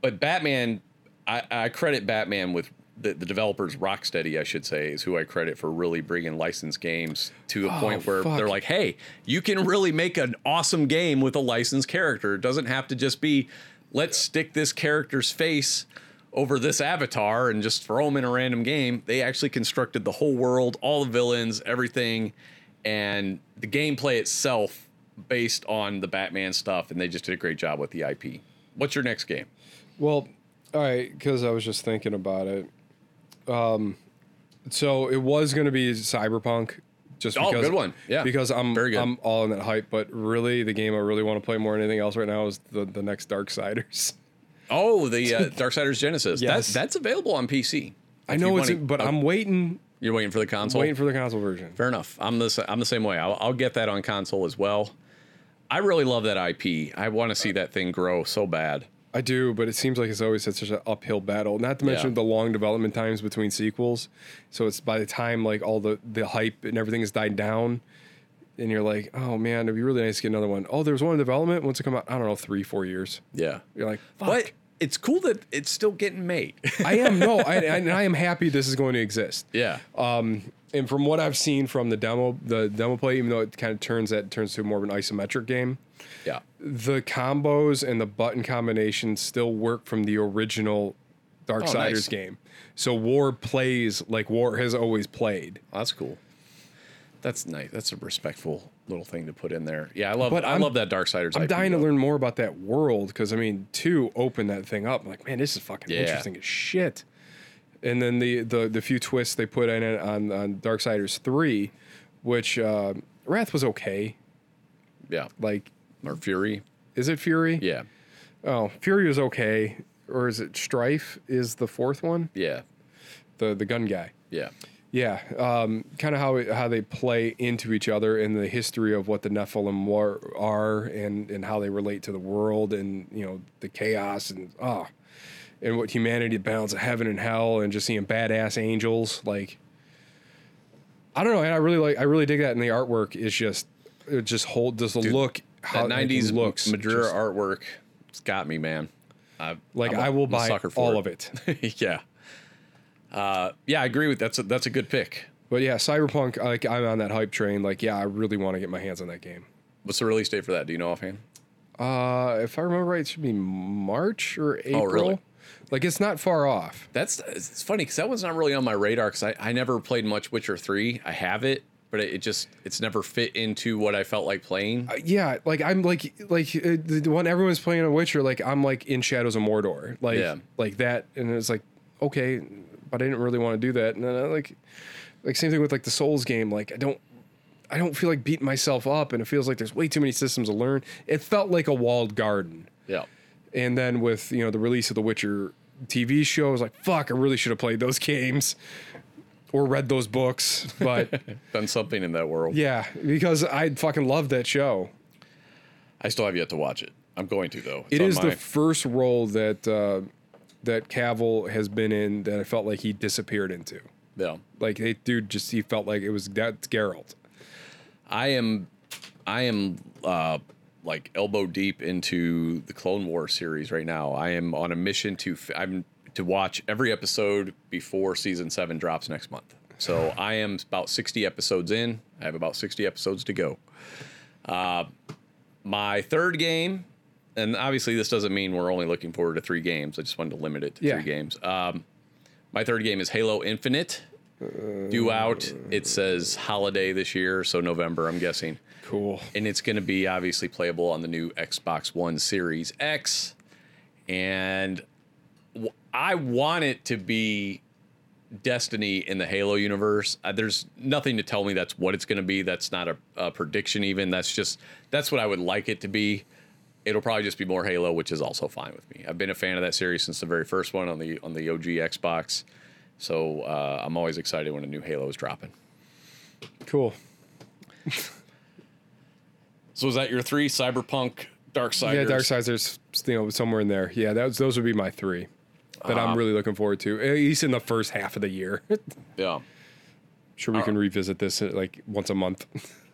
but Batman, I, I credit Batman with the, the developers Rocksteady, I should say, is who I credit for really bringing licensed games to a Oh, point where fuck. they're like, hey, you can really make an awesome game with a licensed character. It doesn't have to just be let's stick this character's face over this avatar and just throw them in a random game. They actually constructed the whole world, all the villains, everything, and the gameplay itself based on the Batman stuff, and they just did a great job with the IP. What's your next game? Well, all right, because I was just thinking about it. Um, so it was going to be Cyberpunk. Just Oh, because, good one. Yeah. because I'm Very good. I'm all in that hype. But really, the game I really want to play more than anything else right now is the the next Darksiders. Oh, the uh, Darksiders Genesis. Yes. That, that's available on PC. I If know you it's, wanna- but oh, I'm waiting you're waiting for the console. waiting for the console version. Fair enough. I'm the sa- I'm the same way. I'll, I'll get that on console as well. I really love that IP. I want to see that thing grow so bad. I do, but it seems like it's always such an uphill battle. Not to mention Yeah. the long development times between sequels. So it's by the time like all the the hype and everything has died down, and you're like, oh man, it'd be really nice to get another one. Oh, there was one in development. Once it come out, I don't know, three, four years. Yeah. You're like, fuck. But it's cool that it's still getting made. I am no, I, I, and I am happy this is going to exist. yeah. Um, And from what I've seen from the demo, the demo play, even though it kind of turns that turns to more of an isometric game, yeah. the combos and the button combinations still work from the original Darksiders oh, nice. game. So War plays like War has always played. That's cool. That's nice. That's a respectful little thing to put in there. Yeah, I love But I I'm- love that Darksiders. Game. I'm IP, dying to learn more about that world because I mean, two open that thing up. I'm like, man, this is fucking Yeah. interesting as shit. And then the the the few twists they put in it on on Darksiders three, which uh, Wrath was okay. Yeah. Like, Or Fury. is it Fury? Yeah. Oh, Fury was okay, or is it Strife? Is the fourth one Yeah. the the gun guy? Yeah. Yeah, um, kind of how it- how they play into each other and the history of what the Nephilim war, are and and how they relate to the world and you know the chaos and ah, and what humanity balance of heaven and hell and just seeing badass angels like. I don't know, and I really like I really dig that, and the artwork is just it just hold does the look how That it 90s looks Madureira just- artwork, it's got me, man. I, like I'm a- I will buy all of it. yeah. Uh, yeah, I agree with that's a, that's a good pick. But yeah, Cyberpunk, like I'm on that hype train. Like, yeah, I really want to get my hands on that game. What's the release date for that? Do you know offhand? Uh, if I remember right, it should be March or April. Oh, really? Like it's not far off. That's it's funny because that one's not really on my radar because I, I never played much Witcher three. I have it, but it, just it's never fit into what I felt like playing. Uh, yeah, like I'm like like uh, the one everyone's playing a Witcher. Like I'm like in Shadows of Mordor. Like Yeah. like that, and it's like okay, but I didn't really want to do that. And then I like like same thing with like the Souls game. Like I don't. I don't feel like beating myself up, and it feels like there's way too many systems to learn. It felt like a walled garden. Yeah, And then with you know the release of the Witcher TV show, I was like, fuck, I really should have played those games or read those books. But done something in that world. yeah, because I fucking loved that show. I still have yet to watch it. I'm going to though. It's It is my- the first role that uh, that Cavill has been in that I felt like he disappeared into. yeah. Like they dude just he felt like it was that's Geralt. I am, I am uh, like elbow deep into the Clone War series right now. I am on a mission to f- I'm to watch every episode before season seven drops next month. So I am about sixty episodes in. I have about sixty episodes to go. Uh, my third game, and obviously this doesn't mean we're only looking forward to three games. I just wanted to limit it to Yeah. three games. Um, my third game is Halo Infinite. Due out. It says holiday this year, so November, I'm guessing. Cool. And it's going to be obviously playable on the new Xbox One Series X. And w- I want it to be Destiny in the Halo universe. Uh, there's nothing to tell me that's what it's going to be. That's not a, a prediction, even. That's just, that's what I would like it to be. It'll probably just be more Halo, which is also fine with me. I've been a fan of that series since the very first one on the on the OG Xbox. So uh, I'm always excited when a new Halo is dropping. Cool. So is that your three? Cyberpunk, Darksiders? Yeah, Darksiders, you know, somewhere in there. Yeah, that was, those would be my three that Uh-huh. I'm really looking forward to, at least in the first half of the year. Yeah. sure, we can revisit this uh, like once a month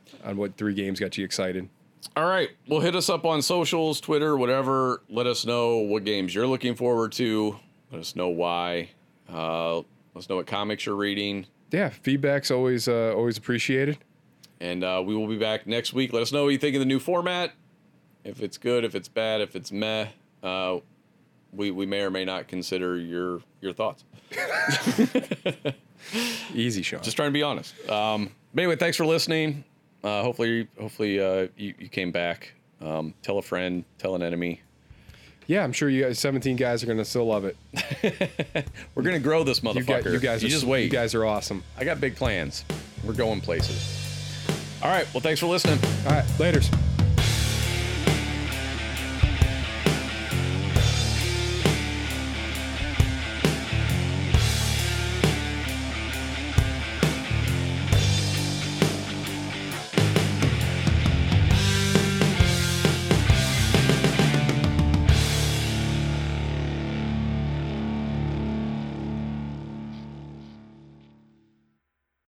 on what three games got you excited. All right. Well, hit us up on socials, Twitter, whatever. Let us know what games you're looking forward to. Let us know why. Uh, let us know what comics you're reading. Yeah, feedback's always uh, always appreciated. And uh, we will be back next week. Let us know what you think of the new format. If it's good, if it's bad, if it's meh. Uh, we, we may or may not consider your your thoughts. Easy, Sean. Just trying to be honest. Um, but anyway, thanks for listening. Uh, hopefully, hopefully uh, you, you came back. Um, tell a friend, tell an enemy. yeah, I'm sure you guys, 17 guys, are gonna still love it. We're gonna grow this You, motherfucker. got, you guys, you are, just wait. You guys are awesome. I got big plans. We're going places. All right. Well, thanks for listening. All right, later's.